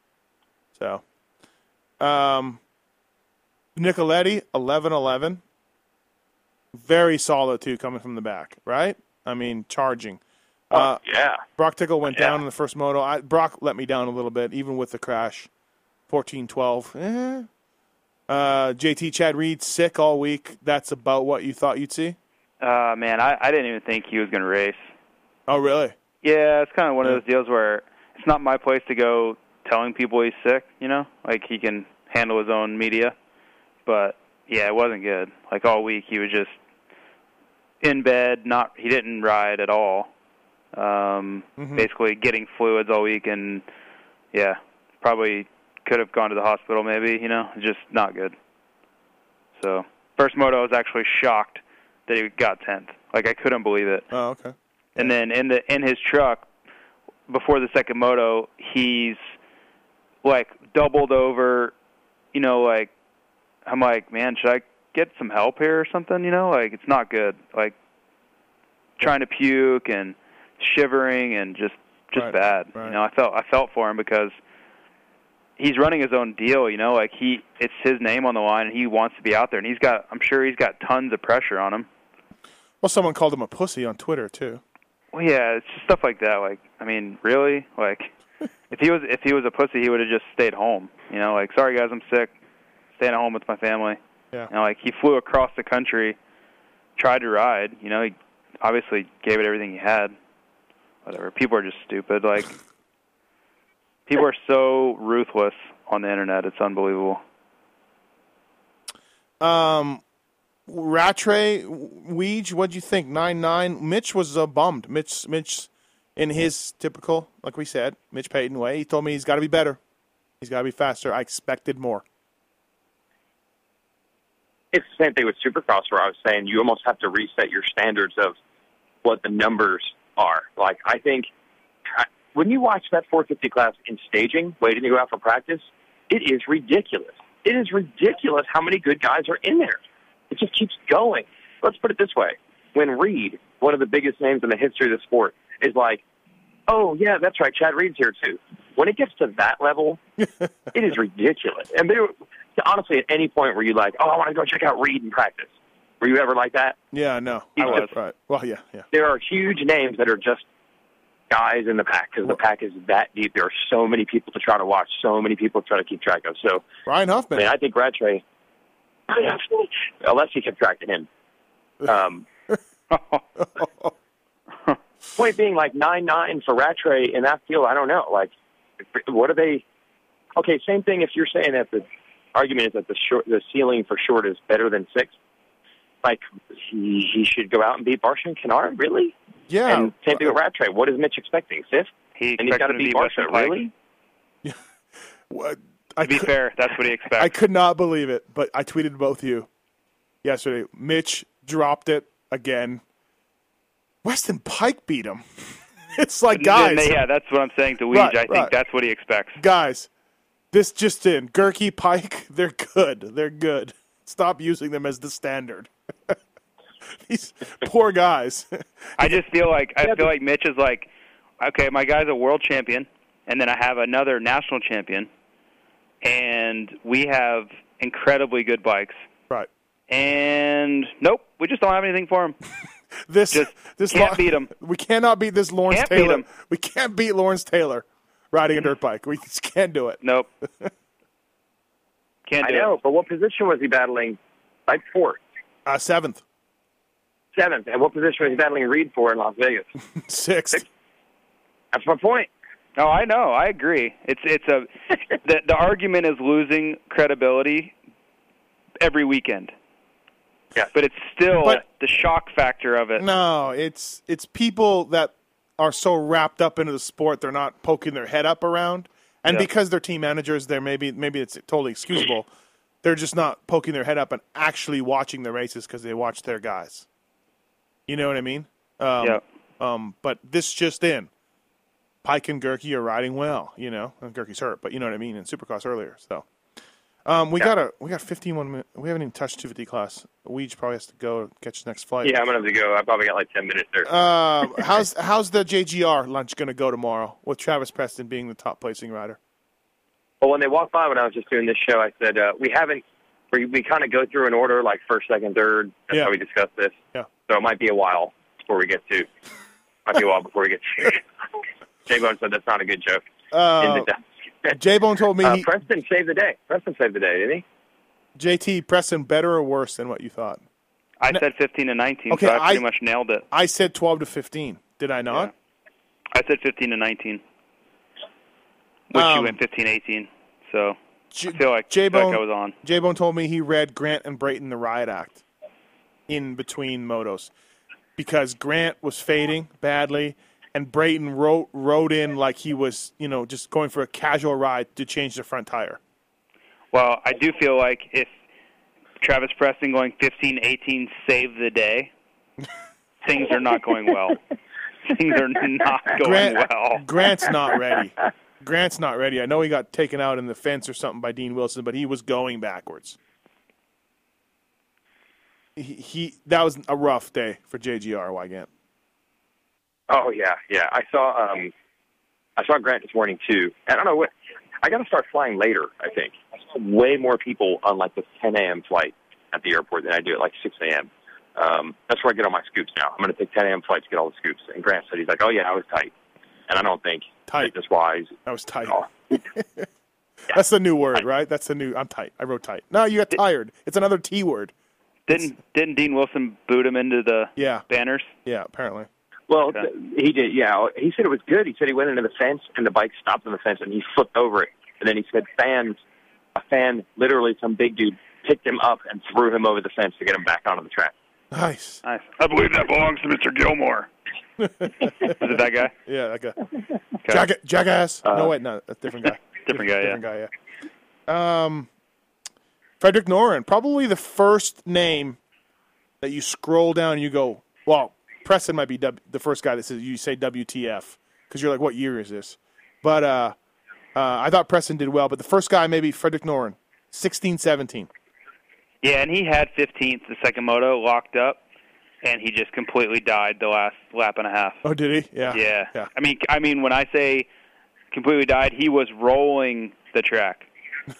So, um, Nicoletti, 11-11. Very solid too, coming from the back, right? I mean, charging. Uh, yeah. Broc Tickle went down in the first moto. I, Broc let me down a little bit, even with the crash. 14-12. Eh. Uh, JT Chad Reed sick all week. That's about what you thought you'd see. Uh, man, I, I didn't even think he was going to race. Oh, really? Yeah, it's kind of one of those deals where it's not my place to go telling people he's sick. You know, like he can handle his own media. But yeah, it wasn't good. Like all week, he was just in bed. Not he didn't ride at all. Um, Mhm. Basically, getting fluids all week, and yeah, probably could have gone to the hospital. Maybe you know, just not good. So first moto, I was actually shocked that he got tenth. Like I couldn't believe it. Oh, okay. And then in the in his truck before the second moto, he's like doubled over. You know, like I'm like, man, should I get some help here or something? You know, like it's not good. Like trying to puke and shivering and just just Right, bad. right. You know, I felt I felt for him because he's running his own deal. You know, like he it's his name on the line and he wants to be out there and he's got I'm sure he's got tons of pressure on him. Well, someone called him a pussy on Twitter too. Well, yeah, it's just stuff like that. Like, I mean, really? Like, [LAUGHS] if he was if he was a pussy, he would have just stayed home. You know, like, sorry guys, I'm sick, staying at home with my family. Yeah. You know, like he flew across the country, tried to ride. You know, he obviously gave it everything he had. Whatever. People are just stupid. Like, people are so ruthless on the internet. It's unbelievable. Um, Rattray, Weege, what'd you think? Nine nine. Mitch was uh, bummed. Mitch, Mitch, in his typical, like we said, Mitch Payton way, he told me he's got to be better. He's got to be faster. I expected more. It's the same thing with Supercross, where I was saying you almost have to reset your standards of what the numbers are. Like I think I- when you watch that 450 class in staging, waiting to go out for practice, it is ridiculous. It is ridiculous how many good guys are in there. It just keeps going. Let's put it this way: when Reed, one of the biggest names in the history of the sport, is like, "Oh yeah, that's right, Chad Reed's here too." When it gets to that level, [LAUGHS] it is ridiculous. And there, honestly, at any point where you like, "Oh, I want to go check out Reed in practice," were you ever like that? Yeah, no, I I was. Right. Well, yeah, yeah. there are huge names that are just guys in the pack because the pack is that deep. There are so many people to try to watch, so many people to try to keep track of. So, Ryan I Huffman. mean, I think Rattray, unless [LAUGHS] he kept track of him. Um, [LAUGHS] point being, like nine nine for Rattray in that field, I don't know. Like, what are they? Okay, same thing. If you're saying that the argument is that the short, the ceiling for short is better than six, like he he should go out and beat Barcia and Canard, really? Yeah. And same thing with Rattray. What is Mitch expecting? Fifth? He and he's got to to beat beat Barcia, Weston Peick. really? [LAUGHS] What? I To be cou- fair, that's what he [LAUGHS] expects. I could not believe it, but I tweeted both you yesterday. Mitch dropped it again. Weston Peick beat him. [LAUGHS] it's like guys, Then, yeah, that's what I'm saying to Weege. Right, I think right. that's what he expects. guys. This just in: Gerke, Peick, they're good. They're good. Stop using them as the standard. These poor guys. [LAUGHS] I just feel like I feel like Mitch is like, okay, my guy's a world champion, and then I have another national champion, and we have incredibly good bikes. Right. And nope, we just don't have anything for him. [LAUGHS] This Just this can't Lau- beat him. We cannot beat this Lawrence Can't beat Taylor. him. We can't beat Lawrence Taylor riding a dirt bike. We just can't do it. Nope. [LAUGHS] Can't I know, it. but what position was he battling? Like fourth, Uh, seventh, seventh, and what position was he battling Reed for in Las Vegas? [LAUGHS] sixth. That's my point. No, I know. I agree. It's it's a [LAUGHS] the the argument is losing credibility every weekend. Yeah. But it's still But- the shock factor of it. No, it's it's people that are so wrapped up into the sport they're not poking their head up around, and Yeah. because they're team managers, they're maybe maybe it's totally excusable. [CLEARS THROAT] they're just not poking their head up and actually watching the races because they watch their guys. You know what I mean? Um, Yeah. Um, but this just in, Peick and Gerke are riding well. You know, and Gerke's hurt, but you know what I mean in Supercross earlier. So, um, we got a we got 15 one minute. We haven't even touched 250 class. Weege probably has to go catch his next flight. Yeah, I'm gonna have to go. I probably got like ten minutes there. Uh, [LAUGHS] how's how's the JGR lunch going to go tomorrow with Travis Preston being the top placing rider? Well, when they walked by when I was just doing this show, I said uh, we haven't. We we kind of go through an order like first, second, third. That's Yeah. how we discuss this. Yeah. So it might be a while before we get to. Might be a while before we get to. J [LAUGHS] Bone said that's not a good joke. Uh, [LAUGHS] J Bone told me uh, he, Preston saved the day. Preston saved the day, didn't he? JT Preston better or worse than what you thought. I said 15 to 19, Okay, so I pretty I- much nailed it. I said 12 to 15. Did I not? I said 15 to 19. Which Um, you went 15 18. So J- I feel like, J like Bone I was on. J Bone told me he read Grant and Brayton the riot act in between motos because Grant was fading badly and Brayton wrote rode in like he was you know just going for a casual ride to change the front tire. Well, I do feel like if Travis Preston going 15 18 saved the day, [LAUGHS] things are not going well. things are not [LAUGHS] going Grant, well. Grant's not ready. [LAUGHS] Grant's not ready. I know he got taken out in the fence or something by Dean Wilson, but he was going backwards. He, he that was a rough day for JGR Weigandt. Oh yeah, yeah. I saw um, I saw Grant this morning too. I don't know what. I got to start flying later. I think I saw way more people on like the 10 a.m. flight at the airport than I do at like 6 a.m. Um, that's where I get all my scoops now. I'm going to take 10 a.m. flights to get all the scoops. And Grant said he's like, "Oh yeah, I was tight," and I don't think tight just wise. I was tight. [LAUGHS] That's the new word, right? That's the new. I'm tight. I wrote tight. No, you got tired. It's another T word. Didn't didn't Dean Wilson boot him into the Yeah. banners? Yeah, apparently. Well, th- he did. Yeah, he said it was good. He said he went into the fence and the bike stopped on the fence and he flipped over it. And then he said fans, a fan, literally some big dude, picked him up and threw him over the fence to get him back onto the track. Nice. Nice. I believe that belongs to Mr. Gilmore. [LAUGHS] Is it that guy? Yeah, that guy. Jack, jackass. Uh, no, wait, no, a different guy. [LAUGHS] Different guy, different guy. Yeah. Um, Frederick Noren, probably the first name that you scroll down and you go, well, Preston might be w- the first guy that says you say WTF because you're like, what year is this? But uh, uh, I thought Preston did well, but the first guy maybe Frederick Noren, 16, 17. Yeah, and he had 15th the second moto locked up, and he just completely died the last lap and a half. Oh, did he? Yeah. Yeah. Yeah. I mean, I mean, when I say completely died, he was rolling the track,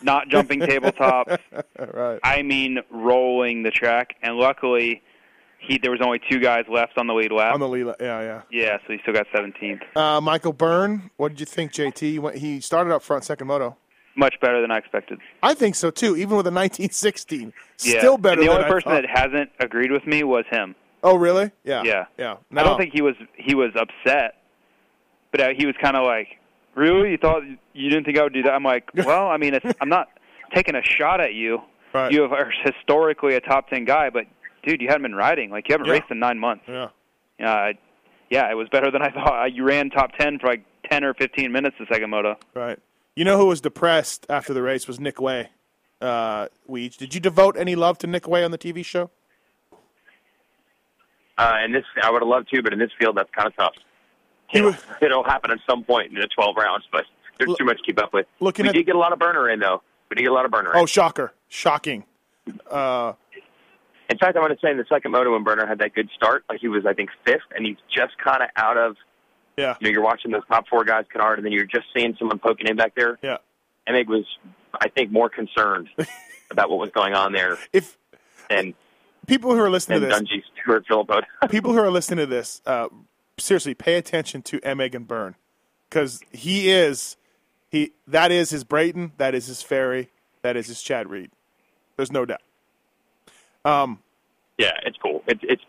not jumping [LAUGHS] tabletops. right. I mean, rolling the track, and luckily, he there was only two guys left on the lead lap. On the lead, yeah, yeah. yeah, so he still got 17th. Uh, Michael Byrne, what did you think, JT? He He started up front, second moto. Much better than I expected. I think so too, even with a 1916. Yeah. Still better And the only person that hasn't agreed with me was him. Oh, really? Yeah. Yeah. Yeah. I don't think he was he was upset, but uh, he was kind of like, "Really? You thought you didn't think I would do that?" I'm like, [LAUGHS] "Well, I mean, it's, I'm not taking a shot at you. Right. You are historically a top ten guy, but dude, you haven't been riding. Like you haven't Yeah. raced in nine months. Yeah. Yeah, I, yeah, it was better than I [LAUGHS] thought. You ran top ten for like ten or fifteen minutes the second moto. Right. You know who was depressed after the race was Nick Way. Uh, Weege. Did you devote any love to Nick Way on the TV show? Uh, and this, I would have loved to, but in this field, that's kind of tough. It'll, [LAUGHS] it'll happen at some point in the 12 rounds, but there's too much to keep up with. looking we at- did get a lot of burner in, though. We did get a lot of burner in. Oh, shocker. Shocking. Uh, In fact, I want to say in the second moto when Burner had that good start, like he was, I think, fifth, and he's just kind of out of. Yeah. You know, you're watching those top four guys, Canard, and then you're just seeing someone poking in back there. Yeah. Emig was, I think, more concerned [LAUGHS] about what was going on there. If and people who are listening and to this, Dungey Stewart Villopoto. [LAUGHS] people who are listening to this, uh, seriously, pay attention to Emig and Byrne because he is he that is his Brayton, that is his Ferry, that is his Chad Reed. There's no doubt. Um, yeah, it's cool. It's it's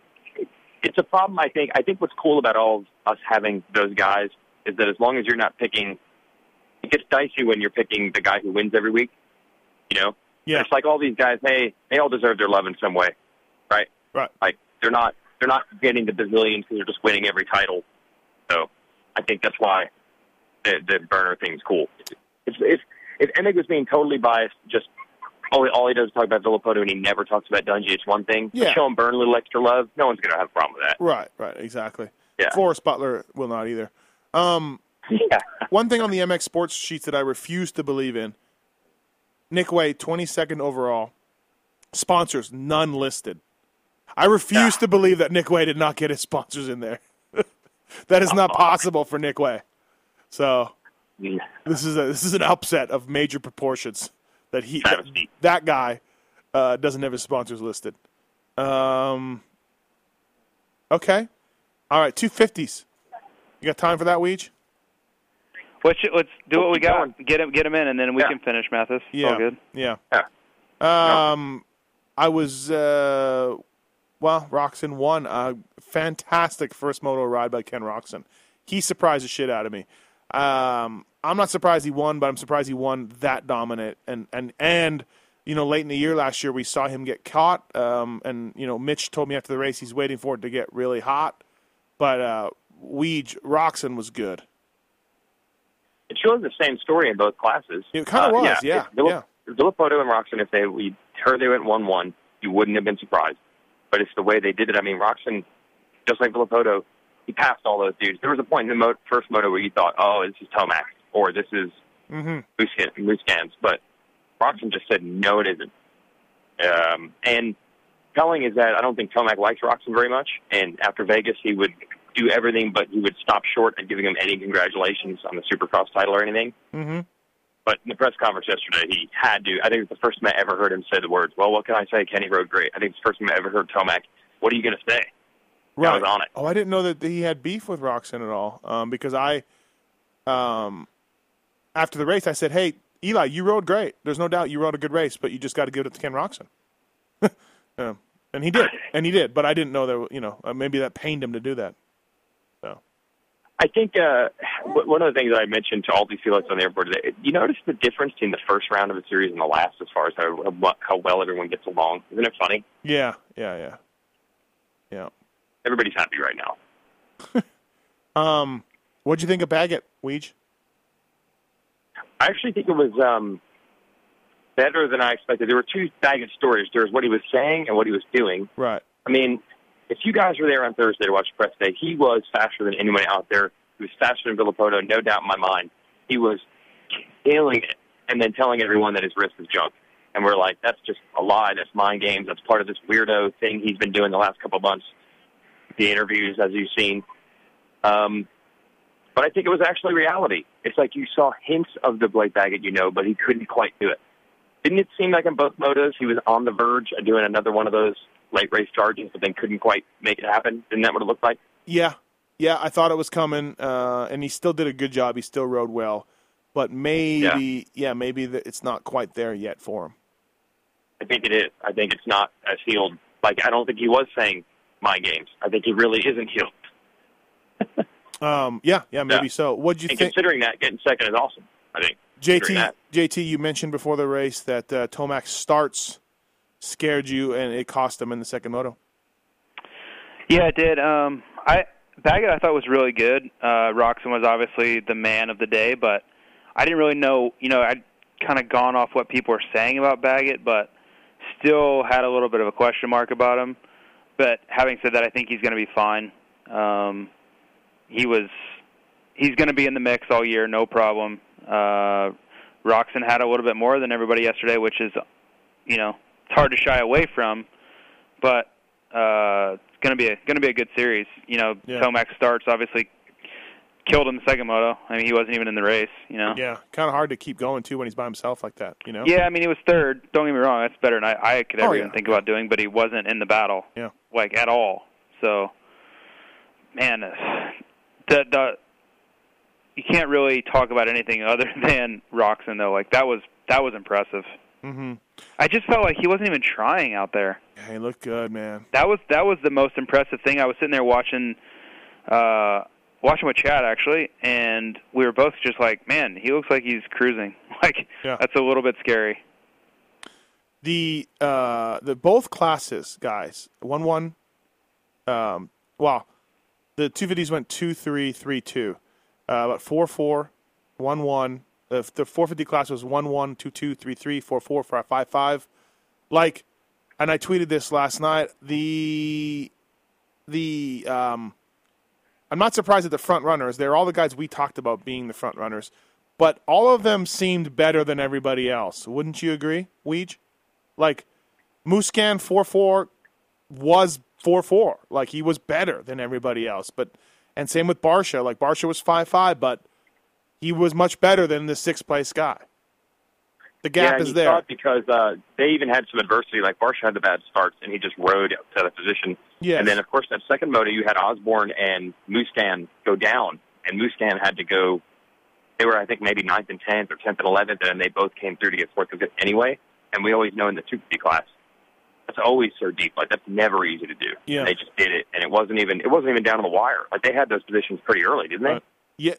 it's a problem. I think. I think what's cool about all of us having those guys is that as long as you're not picking, it gets dicey when you're picking the guy who wins every week. You know, Yeah. It's like all these guys. Hey, they all deserve their love in some way, right? Right. Like they're not they're not getting the bazillions because they're just winning every title. So I think that's why the, the burner thing's cool. If if if Emig was being totally biased, just all, all he does is talk about Villopoto and he never talks about Dungey, it's one thing. Yeah. But show him burn a little extra love. No one's going to have a problem with that. Right, right, exactly. Yeah. Forrest Butler will not either. Um, [LAUGHS] yeah. One thing on the MX Sports sheets that I refuse to believe in: Nick Way, twenty second overall, sponsors none listed. I refuse to believe that Nick Way did not get his sponsors in there. [LAUGHS] that is not possible for Nick Way. So this is a, this is an upset of major proportions that he that, that guy uh, doesn't have his sponsors listed. Um, okay, all right, two fifties. You got time for that, Weege? Let's let's do what we got. Get him get him in, and then we can finish Matthes. Yeah. All good. Yeah. Um, I was uh, well, Roczen won a fantastic first moto ride by Ken Roczen. He surprised the shit out of me. Um, I'm not surprised he won, but I'm surprised he won that dominant. And and and you know, late in the year last year, we saw him get caught. Um, and you know, Mitch told me after the race he's waiting for it to get really hot. But uh, Weege Roczen was good. It shows the same story in both classes. It kinda Uh, was, yeah, If yeah. if Villopoto and Roczen, if they we heard they went one one, you wouldn't have been surprised. But it's the way they did it. I mean, Roczen, just like Villopoto, he passed all those dudes. There was a point in the mo- first moto where you thought, oh, this is Tomac or this is Mm-hmm. Moose but Roczen just said no, it isn't. Um, and telling is that I don't think Tomac likes Roczen very much. And after Vegas, he would do everything, but he would stop short of giving him any congratulations on the Supercross title or anything. Mm-hmm. But in the press conference yesterday, he had to. I think it's the first time I ever heard him say the words, "Well, what can I say? Kenny rode great." I think it's the first time I ever heard Tomac. What are you going to say? I was on it. Oh, I didn't know that he had beef with Roczen at all. Um, because I, um, after the race, I said, "Hey, Eli, you rode great. There's no doubt you rode a good race, but you just got to give it to Ken Roczen." um, [LAUGHS] and he did, and he did. But I didn't know that. You know, uh, maybe that pained him to do that. So I think uh, one of the things that I mentioned to all these felix on the airport today, you notice the difference between the first round of a series and the last as far as how, how well everyone gets along. Isn't it funny? yeah, yeah, yeah, yeah. Everybody's happy right now. [LAUGHS] Um, what'd you think of Baggett, Weege? I actually think it was um, better than I expected. There were two Baggett stories. There was what he was saying and what he was doing. Right. I mean, if you guys were there on Thursday to watch press day, he was faster than anyone out there. He was faster than Villopoto, no doubt in my mind. He was killing it and then telling everyone that his wrist is junk. And we're like, that's just a lie. That's mind games. That's part of this weirdo thing he's been doing the last couple of months. The interviews, as you've seen. Um, but I think it was actually reality. It's like you saw hints of the Blake Baggett, you know, but he couldn't quite do it. Didn't it seem like in both motos he was on the verge of doing another one of those late race charges, but then couldn't quite make it happen? Isn't that what it looked like? Yeah, yeah. I thought it was coming, uh, and he still did a good job. He still rode well, but maybe, yeah, maybe the, it's not quite there yet for him. I think it is. I think it's not as healed. Like I don't think he was saying my games. I think he really isn't healed. [LAUGHS] Um, yeah, yeah, maybe Yeah. so. What do you and think, considering that, getting second is awesome. I think. JT? JT, you mentioned before the race that uh, Tomac starts scared you, and it cost him in the second moto. Yeah, it did. Um, I Baggett I thought was really good. Uh, Roczen was obviously the man of the day, but I didn't really know. You know, I'd kind of gone off what people were saying about Baggett, but still had a little bit of a question mark about him. But having said that, I think he's going to be fine. Um, he was he's going to be in the mix all year, no problem. Uh, Roczen had a little bit more than everybody yesterday, which is, you know, it's hard to shy away from. But uh, it's going to be a going to be a good series. You know, Yeah. Tomac starts obviously killed in the second moto. I mean, he wasn't even in the race. You know. Yeah, kind of hard to keep going too when he's by himself like that. You know. Yeah, I mean, he was third. Don't get me wrong, that's better than I, I could ever Oh, even think about doing. But he wasn't in the battle, Yeah. like at all. So, man, [SIGHS] the the you can't really talk about anything other [LAUGHS] than Roczen though. Like that was that was impressive. Mm-hmm. I just felt like he wasn't even trying out there. Yeah, he looked good, man. That was that was the most impressive thing. I was sitting there watching uh watching with Chad actually and we were both just like, Man, he looks like he's cruising. [LAUGHS] Like Yeah. that's a little bit scary. the uh the both classes guys one one um well the two fifties went two three three two Uh, but four four, one one. The the 450 class was one one two two three three four four five five five. Like, and I tweeted this last night. The the um, I'm not surprised at the front runners. They're all the guys we talked about being the front runners, but all of them seemed better than everybody else. Wouldn't you agree, Weege? Like, Musquin four four was four four. Like he was better than everybody else. But and same with Barcia. Like Barcia was five five, but he was much better than the sixth place guy. The gap yeah, is there. Because uh, they even had some adversity. Like Barcia had the bad starts, and he just rode up to the position. Yes. And then, of course, that second moto, you had Osborne and Musquin go down, and Musquin had to go. They were, I think, maybe ninth and tenth, or tenth and eleventh, and they both came through to get fourth and fifth anyway. And we always know in the 250 class, that's always so deep. Like that's never easy to do. Yeah. They just did it, and it wasn't even it wasn't even down on the wire. Like they had those positions pretty early, didn't they? Right. Yeah,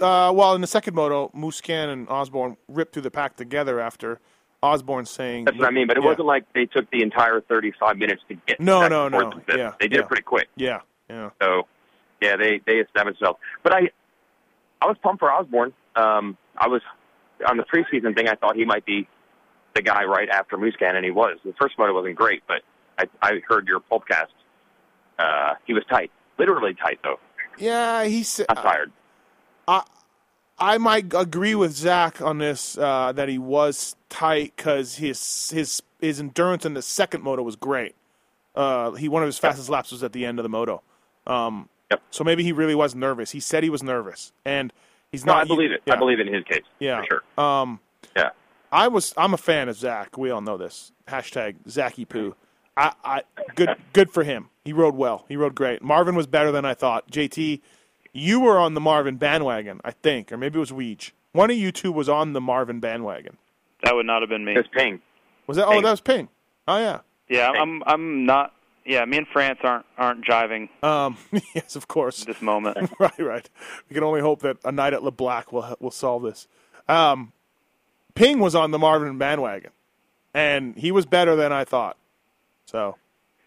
uh, well, in the second moto, Musquin and Osborne ripped through the pack together after Osborne saying. That's what I mean. But it Yeah. wasn't like they took the entire 35 minutes to get. No, no, no. Yeah, They did yeah. it pretty quick. Yeah, yeah. So, yeah, they they established themselves. But I, I was pumped for Osborne. Um, I was on the preseason thing. I thought he might be the guy right after Musquin, and he was. The first moto wasn't great, but I I heard your podcast. Uh, he was tight, literally tight though. Yeah, he's. Not tired. I I might agree with Zach on this uh, that he was tight because his his his endurance in the second moto was great. Uh, he one of his fastest laps was at the end of the moto. Um, Yep. So maybe he really was nervous. He said he was nervous, and he's No, not. I believe it. Yeah. I believe it in his case. Yeah. for sure. Um, Yeah. I was. I'm a fan of Zach. We all know this. Hashtag Zachy Poo. I, I good good for him. He rode well. He rode great. Marvin was better than I thought. JT, you were on the Marvin bandwagon, I think, or maybe it was Weege. One of you two was on the Marvin bandwagon. That would not have been me. It's Ping. Was that? Oh, that was Ping. Oh yeah. Yeah, I'm I'm not. Yeah, me and France aren't aren't jiving Um, [LAUGHS] yes, of course. this moment. [LAUGHS] right, right. We can only hope that a night at LeBlac will will solve this. Um, Ping was on the Marvin bandwagon, and he was better than I thought. So,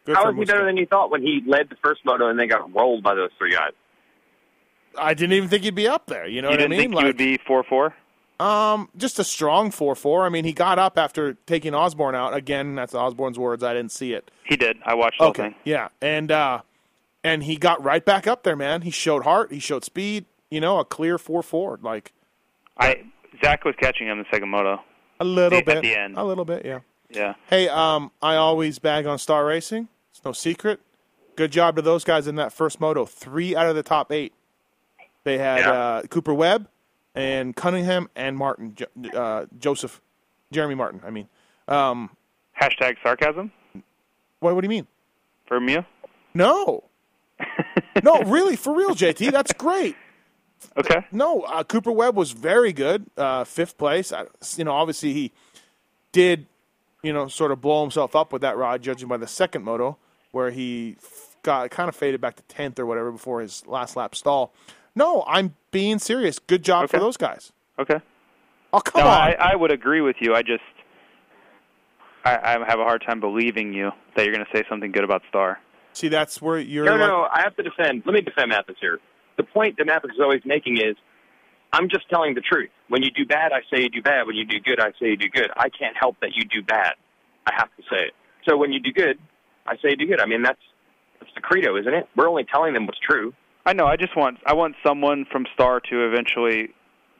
good How for was he better than you thought when he led the first moto and then got rolled by those three guys? I didn't even think he'd be up there. You know you what I mean? like, he would be four four? um, just a strong four four. I mean, he got up after taking Osborne out again. That's Osborne's words. I didn't see it. He did. I watched the Okay, thing. yeah, and uh, and he got right back up there, man. He showed heart. He showed speed. You know, a clear four four, like I Zach was catching him the second moto. a little At bit. the end. A little bit, yeah. Yeah. Hey, um, I always bag on Star Racing. It's no secret. Good job to those guys in that first moto. Three out of the top eight. They had Yeah. uh, Cooper Webb and Cunningham and Martin uh, Joseph Jeremy Martin. I mean, um, Hashtag sarcasm what? What do you mean? from you. No, [LAUGHS] no, really, for real, JT. That's great. Okay. No, uh, Cooper Webb was very good, uh, fifth place. I, you know, obviously he did, you know, sort of blow himself up with that rod, judging by the second moto, where he f- got kind of faded back to tenth or whatever before his last lap stall. No, I'm being serious. Good job for those guys. Okay. Oh come no, on! I, I would agree with you. I just I, I have a hard time believing you that you're going to say something good about Star. See, that's where you're. No, like, no, I have to defend. Let me defend Matthes here. The point that Matthes is always making is, I'm just telling the truth. When you do bad, I say you do bad. When you do good, I say you do good. I can't help that you do bad. I have to say it. So when you do good, I say you do good. I mean, that's that's the credo, isn't it? We're only telling them what's true. I know. I just want I want someone from Star to eventually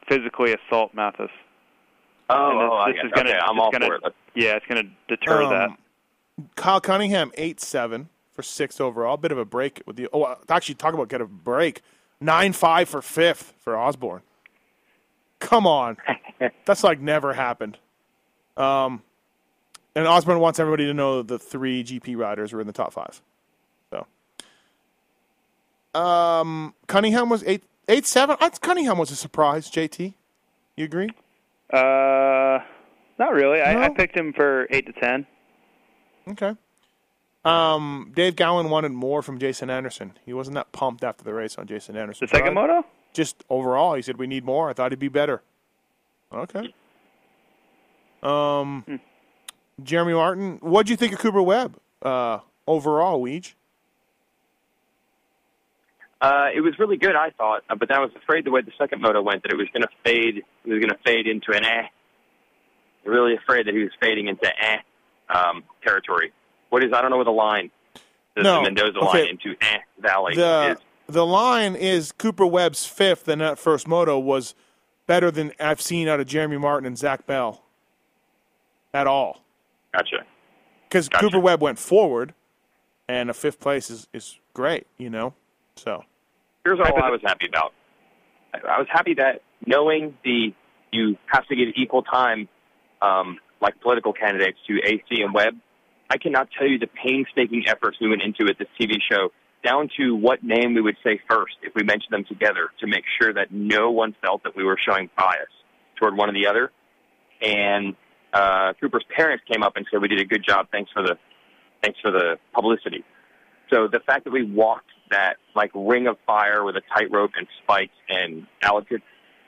physically assault Matthes. Oh, And this- oh, this guess. is gonna- okay, I'm all gonna- for it. Yeah, it's going to deter that. Um, Kyle Cunningham eight seven for sixth overall. Bit of a break with the. Oh, actually, talk about get a break. Nine five for fifth for Osborne. Come on, [LAUGHS] that's like never happened. Um, and Osborne wants everybody to know the three GP riders were in the top five. Um, Cunningham was eight eight seven. I, Cunningham was a surprise. JT, you agree? Uh, not really. I, I picked him for eight to ten. Okay. Um, Dave Gowan wanted more from Jason Anderson. He wasn't that pumped after the race on Jason Anderson. The second moto? Just overall, he said we need more. I thought he'd be better. Okay. Um, Hmm. Jeremy Martin, what do you think of Cooper Webb uh, overall, Weege? Uh, it was really good, I thought, uh, but then I was afraid the way the second moto went that it was going to fade. It was going to fade into an eh. Really afraid that he was fading into eh um, territory. What is? I don't know what the line, the, No, the Mendoza okay. line into eh Valley the is. the line is Cooper Webb's fifth and that first moto was better than I've seen out of Jeremy Martin and Zach Bell at all. Gotcha. Because Cooper Webb went forward, and a fifth place is, is great, you know. So Here's all I was happy about. I was happy that knowing the you have to give equal time, um, like political candidates to AC and Webb. I cannot tell you the painstaking efforts we went into at this TV show, down to what name we would say first if we mentioned them together, to make sure that no one felt that we were showing bias toward one or the other. And uh, Cooper's parents came up and said we did a good job. Thanks for the thanks for the publicity. So the fact that we walked that like ring of fire with a tightrope and spikes and altitude,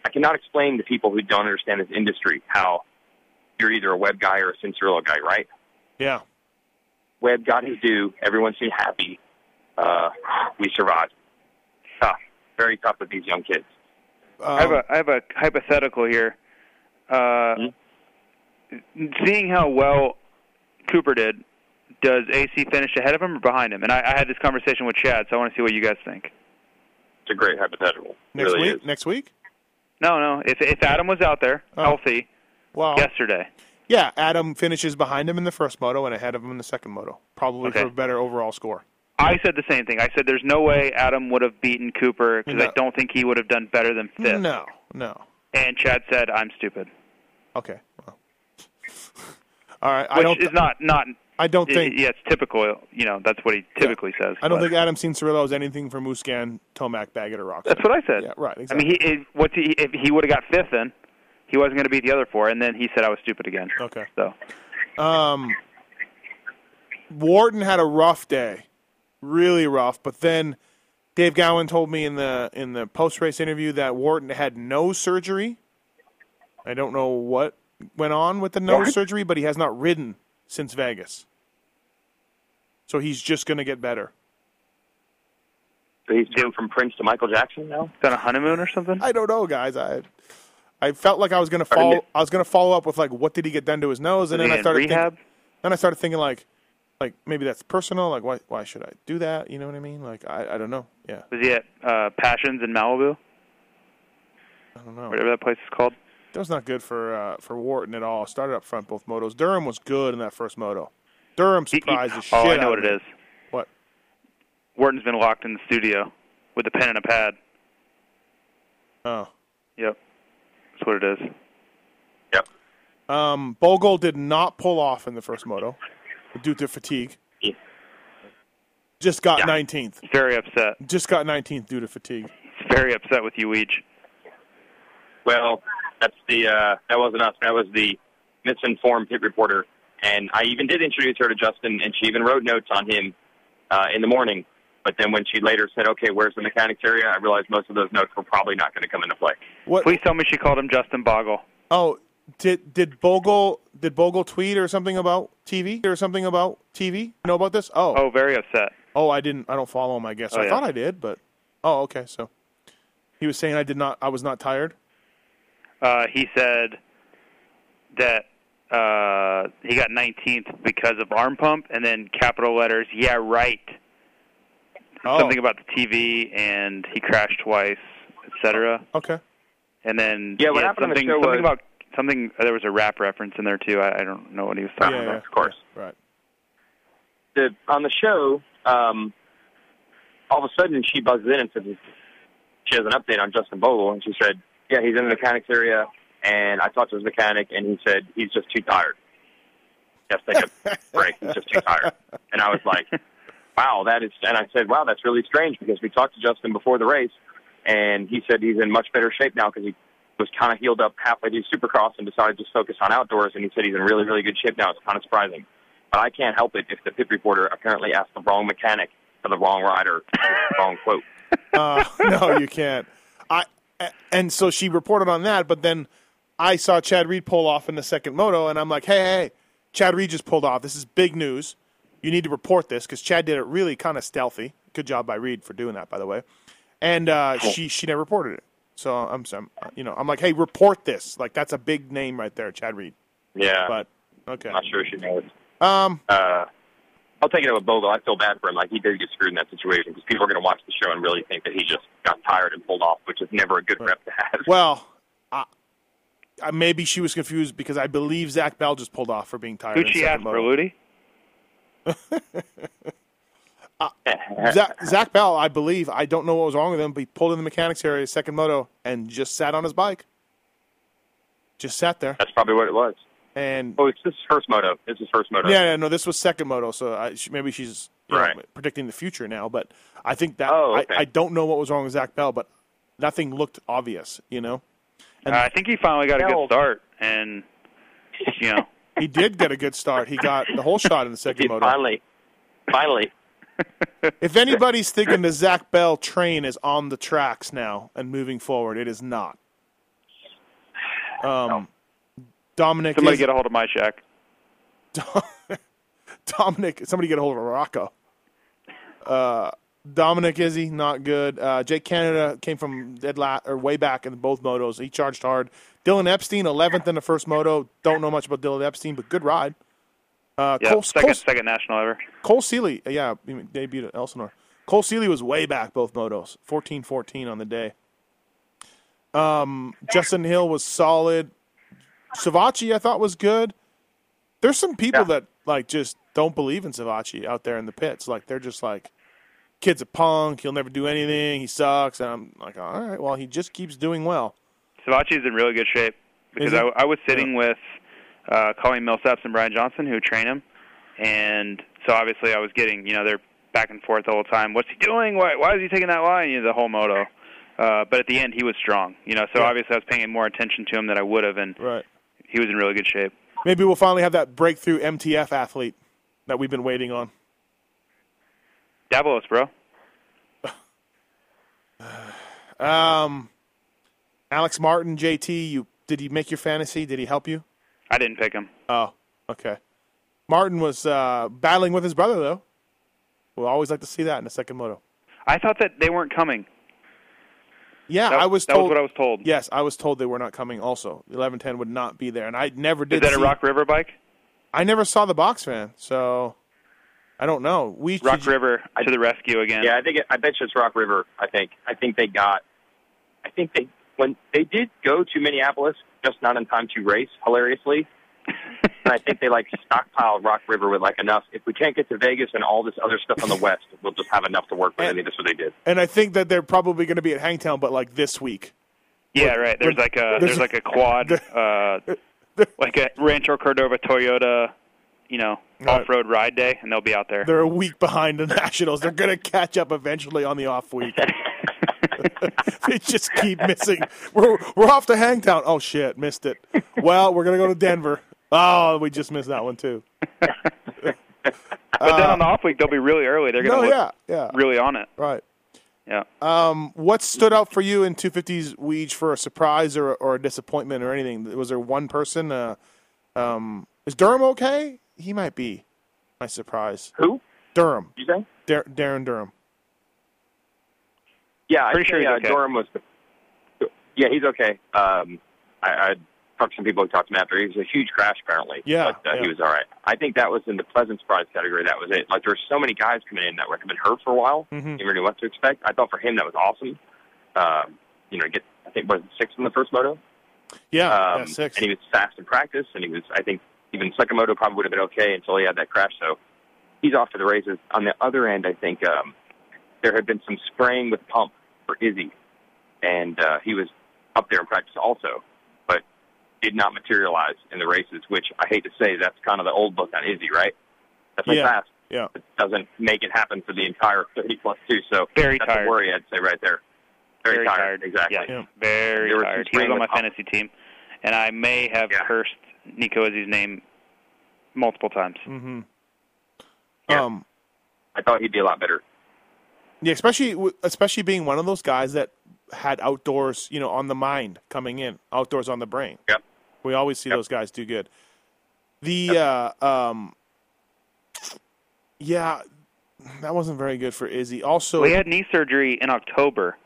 I cannot explain to people who don't understand this industry how you're either a web guy or a Cianciarulo guy, right? yeah, Web got his due. Everyone seemed happy. Uh, we survived. Tough, very tough with these young kids. I have a I have a hypothetical here. Uh, Seeing how well Cooper did, does AC finish ahead of him or behind him? And I, I had this conversation with Chad, so I want to see what you guys think. It's a great hypothetical. next really week. is. Next week. No, no. If if Adam was out there Oh. healthy Well, yesterday, yeah. Adam finishes behind him in the first moto and ahead of him in the second moto, probably Okay. for a better overall score. I said the same thing. I said there's no way Adam would have beaten Cooper because I don't think he would have done better than fifth. No, no. And Chad said I'm stupid. Okay. Well. [LAUGHS] All right. I Which don't. is not not. I don't it- think. Yeah, it's typical. You know, that's what he typically says. I don't but- think Adam Cianciarulo is anything for Musquin, Tomac, Baggett, or Rock. That's what I said. Yeah, right. I mean, he it, what's he, if he would have got fifth, then he wasn't going to beat the other four, and then he said I was stupid again. Okay. So Um, Wharton had a rough day, really rough. But then Dave Gowan told me in the in the post race interview that Wharton had no surgery. I don't know what went on with the nose What? surgery, but he has not ridden since Vegas. So he's just going to get better. So he's turned from Prince to Michael Jackson now. Is that a honeymoon or something? I don't know, guys. I I felt like I was going to Pardon me? follow. I was going to follow up with like, what did he get done to his nose? And then I started rehab? Thinking, then I started thinking like, like maybe that's personal. Like, why why should I do that? You know what I mean? Like, I I don't know. Yeah, Was he at uh, Passions in Malibu, I don't know. whatever that place is called? That was not good for uh, for Wharton at all. Started up front both motos. Durham was good in that first moto. Durham He- he- surprised the shit oh, I know of what it is. What? Wharton's been locked in the studio with a pen and a pad. Oh. Yep, that's what it is. Yep. Um, Bogle did not pull off in the first moto due to fatigue. Yeah. Just got Yeah. 19th. Very upset. Just got 19th due to fatigue. He's very upset with you each. Well, that's the uh, that wasn't us. That was the misinformed pit reporter. And I even did introduce her to Justin, and she even wrote notes on him uh, in the morning. But then when she later said, "Okay, where's the mechanics area?" I realized most of those notes were probably not going to come into play. What? Please tell me she called him Justin Bogle. Oh, did did Bogle did Bogle tweet or something about TV or something about TV? You know about this? Oh, Oh, very upset. oh, I didn't. I don't follow him. I guess Oh, I yeah. thought I did, but oh, okay. So he was saying I did not. I was not tired. Uh, he said that uh, he got 19th because of arm pump, and then capital letters. Yeah, right. Oh, Something about the TV, and he crashed twice, etc. okay. And then Yeah, what happened on the something show something was- about something. There was a rap reference in there too. I, I don't know what he was talking yeah, about. of course. Right. The, on the show, um, all of a sudden she buzzes in and says she has an update on Justin Bogle, and she said, "Yeah, he's in the mechanics area." And I talked to his mechanic, and he said he's just too tired. Just take a [LAUGHS] break. He's just too tired. And I was like, "Wow, that is." And I said, "Wow, that's really strange because we talked to Justin before the race, and he said he's in much better shape now because he was kind of healed up halfway through Supercross and decided to just focus on outdoors. And he said he's in really, really good shape now. It's kind of surprising, but I can't help it if the pit reporter apparently asked the wrong mechanic for the wrong rider, the wrong quote. [LAUGHS] Uh, no, you can't. I and so she reported on that, but then I saw Chad Reed pull off in the second moto, and I'm like, hey, hey, Chad Reed just pulled off. This is big news. You need to report this because Chad did it really kind of stealthy. Good job by Reed for doing that, by the way. and uh, she she never reported it. So I'm, I'm you know I'm like, hey, report this. Like that's a big name right there, Chad Reed. Yeah. But okay. I'm not sure she knows. Um, uh, I'll take it with Bogle. I feel bad for him. Like he did get screwed in that situation because people are going to watch the show and really think that he just got tired and pulled off, which is never a good rep to have. [LAUGHS] Well, uh, uh, maybe she was confused because I believe Zach Bell just pulled off for being tired. Who'd she second ask for, moto. Ludi? [LAUGHS] Zach, Zach Bell, I believe. I don't know what was wrong with him, but he pulled in the mechanics area, second moto, and just sat on his bike. Just sat there. That's probably what it was. And oh, it's this first moto. This is first moto. Yeah, yeah, no, this was second moto, so I, she, maybe she's you know, Right. predicting the future now. But I think that Oh, okay. I, I don't know what was wrong with Zach Bell, but nothing looked obvious, you know. And Uh, I think he finally got a good start, and you know, [LAUGHS] he did get a good start. He got the whole shot in the [LAUGHS] second moto. Finally, finally. [LAUGHS] If anybody's thinking the Zach Bell train is on the tracks now and moving forward, it is not. Um, Dominic, somebody is- get a hold of my check. [LAUGHS] Dominic, somebody get a hold of Rocco. Uh, Dominic Izzi, not good. Uh, Jake Canada came from dead la- or way back in both motos. He charged hard. Dylan Epstein, 11th in the first moto. Don't know much about Dylan Epstein, but good ride. Uh, Yeah, Cole, second Cole, second national ever. Cole Seely, yeah, he debuted at Elsinore. Cole Seely was way back both motos, 14-14 on the day. Um, Justin Hill was solid. Savatgy, I thought was good. There's some people that like just don't believe in Savatgy out there in the pits. Like they're just like, kid's a punk. He'll never do anything. He sucks. And I'm like, all right, well, he just keeps doing well. Savatgy's in really good shape because I? I was sitting with uh, Colleen Millsaps and Brian Johnson who train him, and so obviously I was getting you know they're back and forth the whole time. What's he doing? Why why is he taking that line? You know, the whole moto. Uh, but at the end, he was strong. You know, so Yeah. obviously I was paying more attention to him than I would have, and Right. He was in really good shape. Maybe we'll finally have that breakthrough MTF athlete that we've been waiting on. Davos, bro. [SIGHS] Um, Alex Martin, JT, you did he make your fantasy? Did he help you? I didn't pick him. Oh, okay. Martin was uh, battling with his brother though. We'll always like to see that in the second moto. I thought that they weren't coming. Yeah, That- I was that was told. what I was told. Yes, I was told they were not coming. Also, eleven ten would not be there, and I never did. Is that a Rock River bike? I never saw the box fan, so I don't know. We Rock River to the rescue again. Yeah, I think it, I bet you it's Rock River. I think I think they got. I think they when they did go to Minneapolis, just not in time to race. Hilariously, [LAUGHS] and I think they like stockpiled Rock River with like enough. If we can't get to Vegas and all this other stuff on the west, we'll just have enough to work with. I think that's what they did. and I think that they're probably going to be at Hangtown, but like this week. Yeah, right. There's like a there's like a quad, uh, [LAUGHS] like a Rancho Cordova Toyota, you know, off-road ride day, and they'll be out there. They're a week behind the [LAUGHS] Nationals. They're going to catch up eventually on the off week. they just keep missing. We're we're off to Hangtown. Oh shit, missed it. Well, we're going to go to Denver. Oh, we just missed that one too. [LAUGHS] But then on the off week, they'll be really early. They're going Uh, No, to yeah, yeah. really on it. Right. Yeah. Um, what stood out for you in 250s Weege for a surprise or, or a disappointment or anything? Was there one person? Uh, um, is Durham okay? He might be my surprise. Who? Durham. You say? Dar- Darryn Durham. Yeah, I'd Pretty sure say, he's uh, okay. Durham was. Yeah, he's okay. Um, I, I talked to some people who talked to him after. He was a huge crash apparently. Yeah, but uh, yeah. he was all right. I think that was in the pleasant surprise category. That was it. Like there were so many guys coming in that were have been hurt for a while. Mhm. Didn't really know what to expect. I thought for him that was awesome. Um, you know, get I think was it sixth in the first moto. Yeah, Um, yeah, six. And he was fast in practice, and he was, I think, even second moto probably would have been okay until he had that crash. So he's off to the races. On the other end, I think um, there had been some spraying with pump for Izzi, and uh, he was up there in practice also, did not materialize in the races. Which I hate to say, that's kind of the old book on Izzi, right? That's like Yeah. fast. Yeah. It doesn't make it happen for the entire 30 plus two. So Very that's tired. a worry, I'd say, right there. Very, Very tired. tired. Exactly. Yeah, very There tired. He was on my with pump. fantasy team, and I may have cursed Nico Izzi's name multiple times. Mm-hmm. Yeah. Um, I thought he'd be a lot better. yeah, especially especially being one of those guys that had outdoors, you know, on the mind coming in, outdoors on the brain. Yep. We always see those guys do good. The uh, um, yeah, that wasn't very good for Izzi. Also, he had knee surgery in October,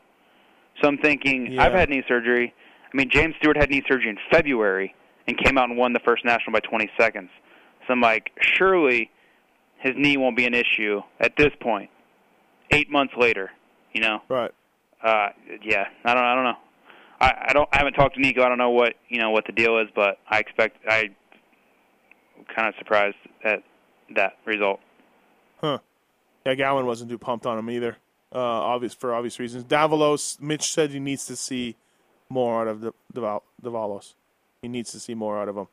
So I'm thinking Yeah. I've had knee surgery. I mean, James Stewart had knee surgery in February and came out and won the first national by 20 seconds. So I'm like, surely his knee won't be an issue at this point. Eight months later, you know. Right. Uh, yeah, I don't, I don't know. I, I don't, I haven't talked to Nico. I don't know what you know what the deal is, but I expect I kind of surprised at that result. Huh. Yeah, Gowan wasn't too pumped on him either. Uh, obvious for obvious reasons. Davalos, Mitch said he needs to see more out of the Daval- Davalos. He needs to see more out of him.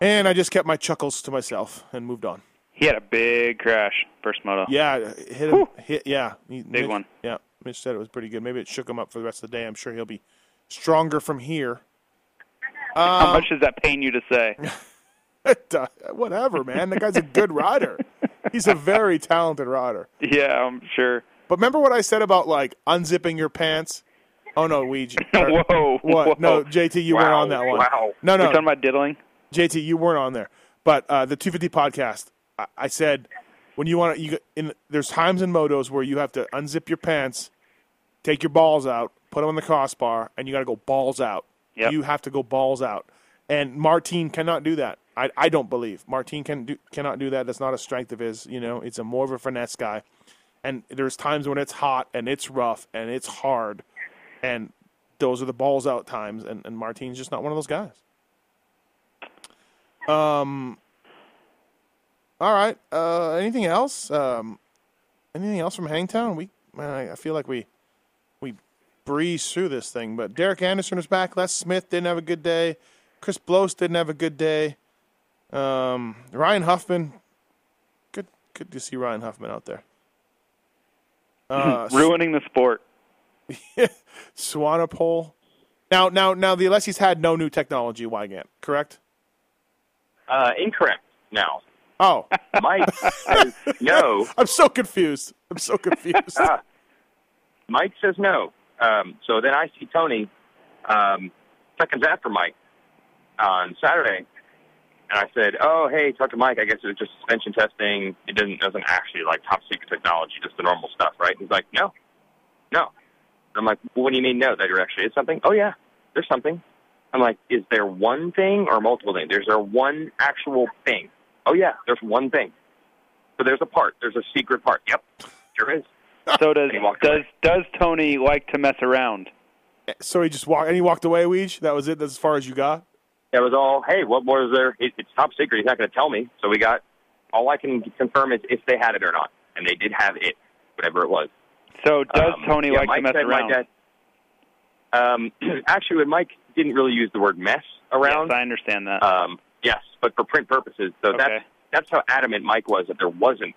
And I just kept my chuckles to myself and moved on. He had a big crash first moto. Yeah, hit him. Hit, yeah, he, Big Mitch- one. Yeah, Mitch said it was pretty good. Maybe it shook him up for the rest of the day. I'm sure he'll be stronger from here. How Um, much does that pain you to say? [LAUGHS] whatever, man. The guy's a good rider. He's a very talented rider. yeah, I'm sure. But remember what I said about like unzipping your pants? Oh no, Ouija. [LAUGHS] Or- Whoa, What? whoa. No, JT, you weren't on that one. wow. No, no. We're talking about diddling. JT, you weren't on there. But uh, the 250 podcast, I, I said when you want to, you in there's times in motos where you have to unzip your pants, take your balls out, put them on the crossbar, and you got to go balls out. Yep. You have to go balls out. And Martin cannot do that. I, I don't believe Martin can do cannot do that. That's not a strength of his. You know, it's a more of a finesse guy. And there's times when it's hot and it's rough and it's hard, and those are the balls out times. And, and Martin's just not one of those guys. Um. All right. Uh, anything else? Um, anything else from Hangtown? We, man, I, I feel like we, we breeze through this thing. But Derek Anderson was back. Les Smith didn't have a good day. Chris Blose didn't have a good day. Um, Ryan Huffman. Good, good to see Ryan Huffman out there. [LAUGHS] Uh, Ruining the sport. [LAUGHS] Swanepoel. Now, now, now, the Alessi's had no new technology. Weigandt, correct? Uh, incorrect. Now, Oh, [LAUGHS] Mike says no. I'm so confused. I'm so confused. Ah. [LAUGHS] Mike says no. Um, so then I see Tony um, seconds after Mike on Saturday, and I said, "Oh, hey, talk to Mike. I guess it was just suspension testing. It didn't it wasn't actually like top secret technology, just the normal stuff, right?" He's like, "No, no." I'm like, well, "What do you mean no? That there actually is something?" "Oh yeah, there's something." I'm like, "Is there one thing or multiple things? There's there one actual thing?" "Oh yeah, there's one thing." So there's a part. There's a secret part. Yep, sure is. So does And he walked does does Tony like to mess around? So he just walked, and he walked away. Weege. That was it. That's as far as you got. It was all, hey, what more is there? It, it's top secret. He's not going to tell me. So we got, all I can confirm is if they had it or not. And they did have it, whatever it was. So does Um, Tony yeah, like Mike to mess said my around? dad- um, [CLEARS THROAT] actually, when Mike didn't really use the word mess around. Yes, I understand that. Um, yes, but for print purposes. So that's, Okay. that's how adamant Mike was that there wasn't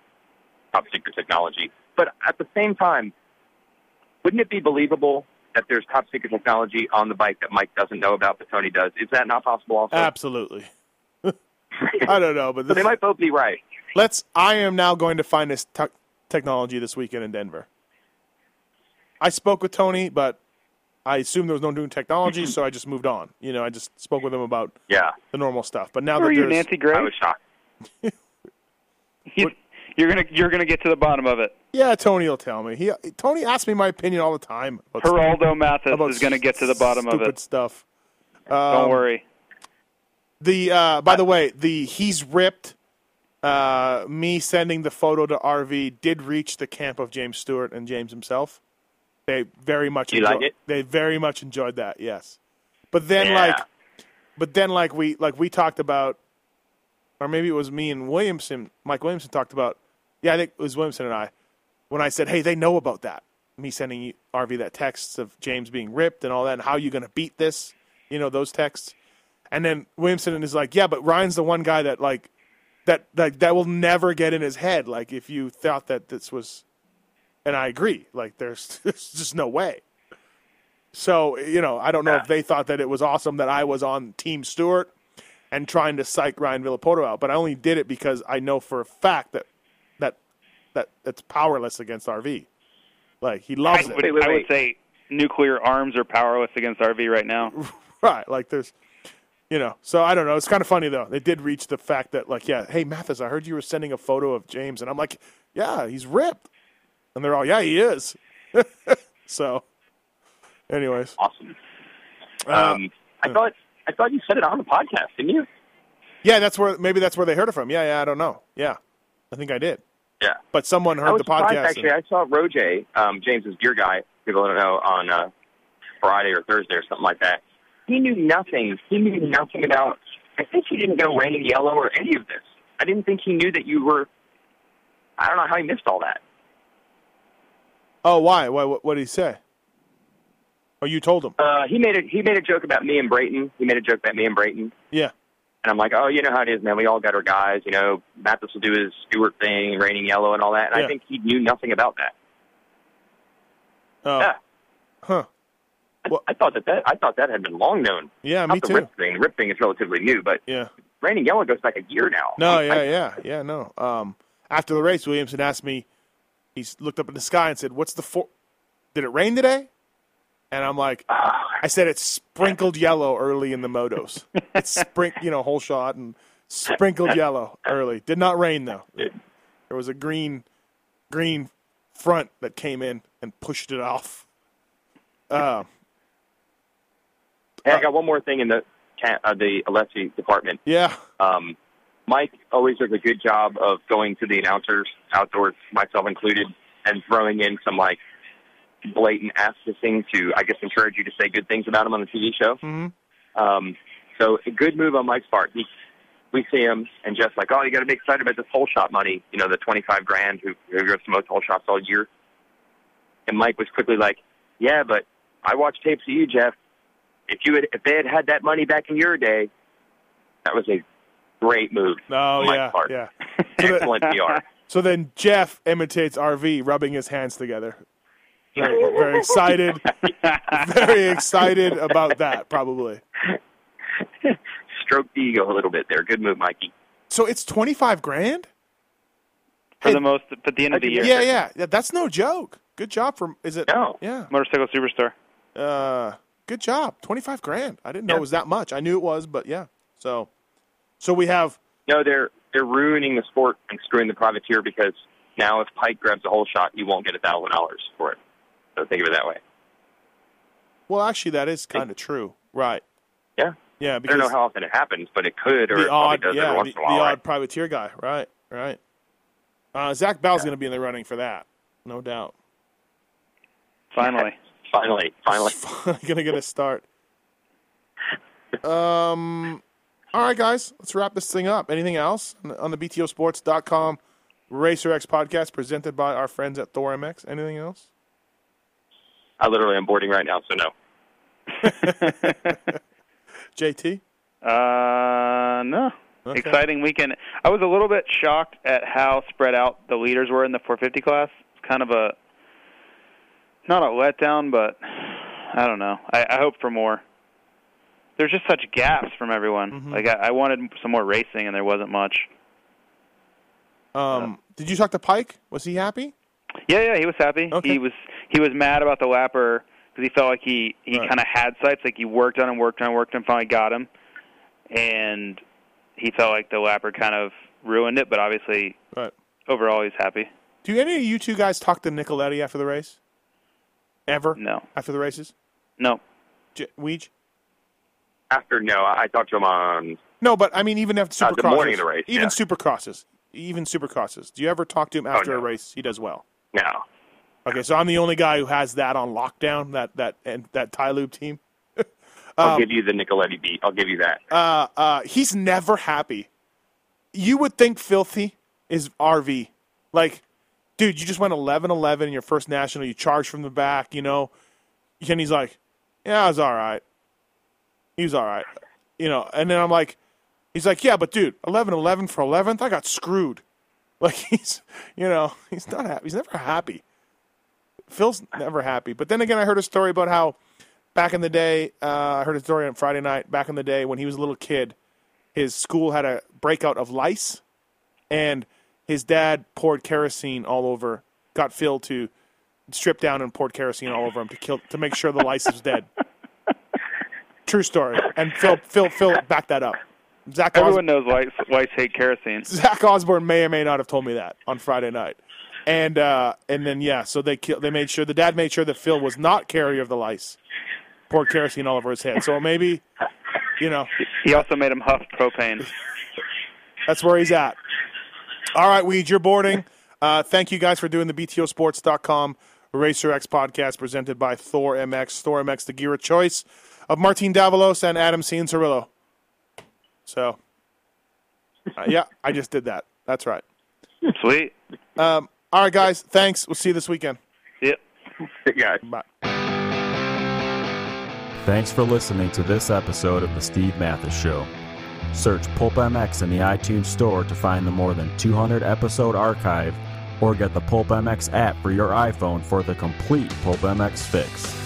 top secret technology. But at the same time, wouldn't it be believable that there's top secret technology on the bike that Mike doesn't know about, but Tony does? Is that not possible also? Absolutely. [LAUGHS] I don't know, but So they might both be right. let's. I am now going to find this te- technology this weekend in Denver. I spoke with Tony, but I assumed there was no new technology, so I just moved on. You know, I just spoke with him about Yeah. the normal stuff. But now Who that are you, there's, Nancy Grace? I was shocked. [LAUGHS] You- you're gonna you're gonna get to the bottom of it. yeah, Tony will tell me. He Tony asks me my opinion all the time. About Geraldo Matthes about is gonna get to the bottom of stupid it. stuff. Don't Um, worry. The uh, by the way, the he's ripped. Uh, me sending the photo to RV did reach the camp of James Stewart and James himself. They very much You enjoyed, like it? They very much enjoyed that. Yes, but then Yeah. like, but then like we like we talked about, or maybe it was me and Williamson. Mike Williamson talked about. Yeah, I think it was Williamson and I. When I said, "Hey, they know about that," me sending you- RV that text of James being ripped and all that, and how are you going to beat this? You know those texts. And then Williamson is like, yeah, but Ryan's the one guy that like that that that will never get in his head. Like if you thought that this was, and I agree. Like there's [LAUGHS] there's just no way. So you know, I don't know if they thought that it was awesome that I was on Team Stewart and trying to psych Ryan Villopoto out, but I only did it because I know for a fact that that that it's powerless against RV. Like he I loves would, it. wait, I would say nuclear arms are powerless against RV right now. [LAUGHS] Right. Like there's, you know. So I don't know. It's kind of funny though. They did reach the fact that like, yeah, hey Matthes, I heard you were sending a photo of James, and I'm like, yeah, he's ripped, and they're all, yeah, he is. [LAUGHS] so Anyways, awesome. Uh, Um, I thought I thought you said it on the podcast, didn't you? yeah, that's where maybe that's where they heard it from. Yeah, yeah, I don't know. Yeah, I think I did. Yeah. But someone heard the podcast. Actually, I saw Roje, um, James's gear guy. People don't know on uh, Friday or Thursday or something like that. He knew nothing. He knew nothing about. I think he didn't go raining yellow or any of this. I didn't think he knew that you were. I don't know how he missed all that. Oh, why? Why? What, what did he say? Oh, you told him. Uh, he made a he made a joke about me and Brayton. He made a joke about me and Brayton. Yeah. And I'm like, oh, you know how it is, man. We all got our guys. You know, Matthes will do his Stewart thing, raining yellow and all that. And Yeah. I think he knew nothing about that. Oh. Yeah. Huh. I, I thought that, that I thought that had been long known. Yeah, Not me the too. Rip thing. The Rip thing is relatively new, but Yeah. raining yellow goes back a year now. No, I- yeah, yeah, yeah, no. Um, after the race, Williamson asked me. He looked up in the sky and said, "What's the for? Did it rain today?" And I'm like, I said it's sprinkled yellow early in the motos. It's sprink, you know, whole shot and sprinkled yellow early. Did not rain though. There was a green, green front that came in and pushed it off. Uh, Hey, I got one more thing in the uh, the Alessi department. yeah, Um, Mike always does a good job of going to the announcers, outdoors, myself included, and throwing in some like blatant assisting to, I guess, encourage you to say good things about him on the TV show. hmm Um, so a good move on Mike's part. He, we see him, and Jeff's like, "Oh, you got to be excited about this whole shot money. You know, the twenty-five grand who, who goes to most whole shots all year." And Mike was quickly like, "Yeah, but I watched tapes of you, Jeff. If you had, if they had had that money back in your day, that was a great move Oh on yeah, part. yeah. [LAUGHS] Excellent [LAUGHS] PR. So then Jeff imitates RV, rubbing his hands together. Very, very excited, [LAUGHS] very excited about that, probably. Stroke the ego a little bit there. Good move, Mikey. So it's twenty five grand. for the most at the end of the year. Yeah, yeah, yeah. That's no joke. Good job from. Is it? No. Yeah. Motorcycle Superstar. Uh, good job. Twenty five grand. I didn't know it was that much. I knew it was, but yeah. So, so we have. No, they're they're ruining the sport and screwing the privateer because now if Peick grabs a whole shot, you won't get a thousand dollars for it. So think of it that way. Well, actually, that is kind of true. Right. Yeah. Yeah. I don't know how often it happens, but it could, or the it probably odd, does yeah, every the, once the in a while. odd right? privateer guy. Right. Right. Uh, Zach Bell's going to be in the running for that, no doubt. Finally. [LAUGHS] Finally, finally. [LAUGHS] going to get a start. Um. All right, guys, let's wrap this thing up. Anything else on the, on the BTOsports.com RacerX podcast presented by our friends at Thor MX? Anything else? I literally am boarding right now, so no. [LAUGHS] [LAUGHS] JT? Uh, no. Okay. Exciting weekend. I was a little bit shocked at how spread out the leaders were in the 450 class. It's kind of a not a letdown, but I don't know. I, I hope for more. There's just such gaps from everyone. Mm-hmm. Like I, I wanted some more racing, and there wasn't much. Um, did you talk to Peick? Was he happy? Yeah, yeah, he was happy. He was he was mad about the lapper because he felt like he he Right. kind of had sights, like he worked on him, worked on, him, worked on, him, finally got him, and he felt like the lapper kind of ruined it. But obviously, Right. overall, he's happy. Do any of you two guys talk to Nicoletti after the race? Ever? No. After the races? No. J- Weege? After no, I talked to him on No, but I mean, even after Uh, the morning of the race, Even yeah. supercrosses. Even supercrosses. Do you ever talk to him after no. a race? He does well. no. Okay, so I'm the only guy who has that on lockdown. That that and that Ty Lube team. [LAUGHS] I'll Um, give you the Nicoletti beat. I'll give you that. Uh, uh, he's never happy. You would think filthy is RV. Like, dude, you just went 11 11 in your first national. You charged from the back, you know. And he's like, yeah, it was all right. He was all right. You know, and then I'm like, he's like, yeah, but dude, 11 11 for 11th, I got screwed. [LAUGHS] Like, he's, you know, he's not happy. He's never happy. Phil's never happy. But then again, I heard a story about how back in the day, uh, I heard a story on Friday night. Back in the day, when he was a little kid, his school had a breakout of lice, and his dad poured kerosene all over. Got Phil to strip down and poured kerosene all over him to kill to make sure the lice was dead. [LAUGHS] True story. And Phil, Phil, Phil backed that up. Zach Everyone knows why why hate kerosene. Zach Osborne may or may not have told me that on Friday night. And uh, and then yeah, so they kill, they made sure the dad made sure that Phil was not carrier of the lice, poured kerosene all over his head. So maybe, you know, He also made him huff propane. [LAUGHS] that's where he's at. All right, Weed, you're boarding. Uh, thank you guys for doing the BTOsports.com Racer X podcast presented by Thor MX. Thor MX, the gear of choice of Martin Davalos and Adam Cianciarulo. So, uh, yeah, I just did that. That's right. Sweet. Um, all right, guys. Thanks. We'll see you this weekend. Yep. guys. Bye. Thanks for listening to this episode of The Steve Matthes Show. Search Pulp MX in the iTunes Store to find the more than 200 episode archive or get the Pulp MX app for your iPhone for the complete Pulp MX fix.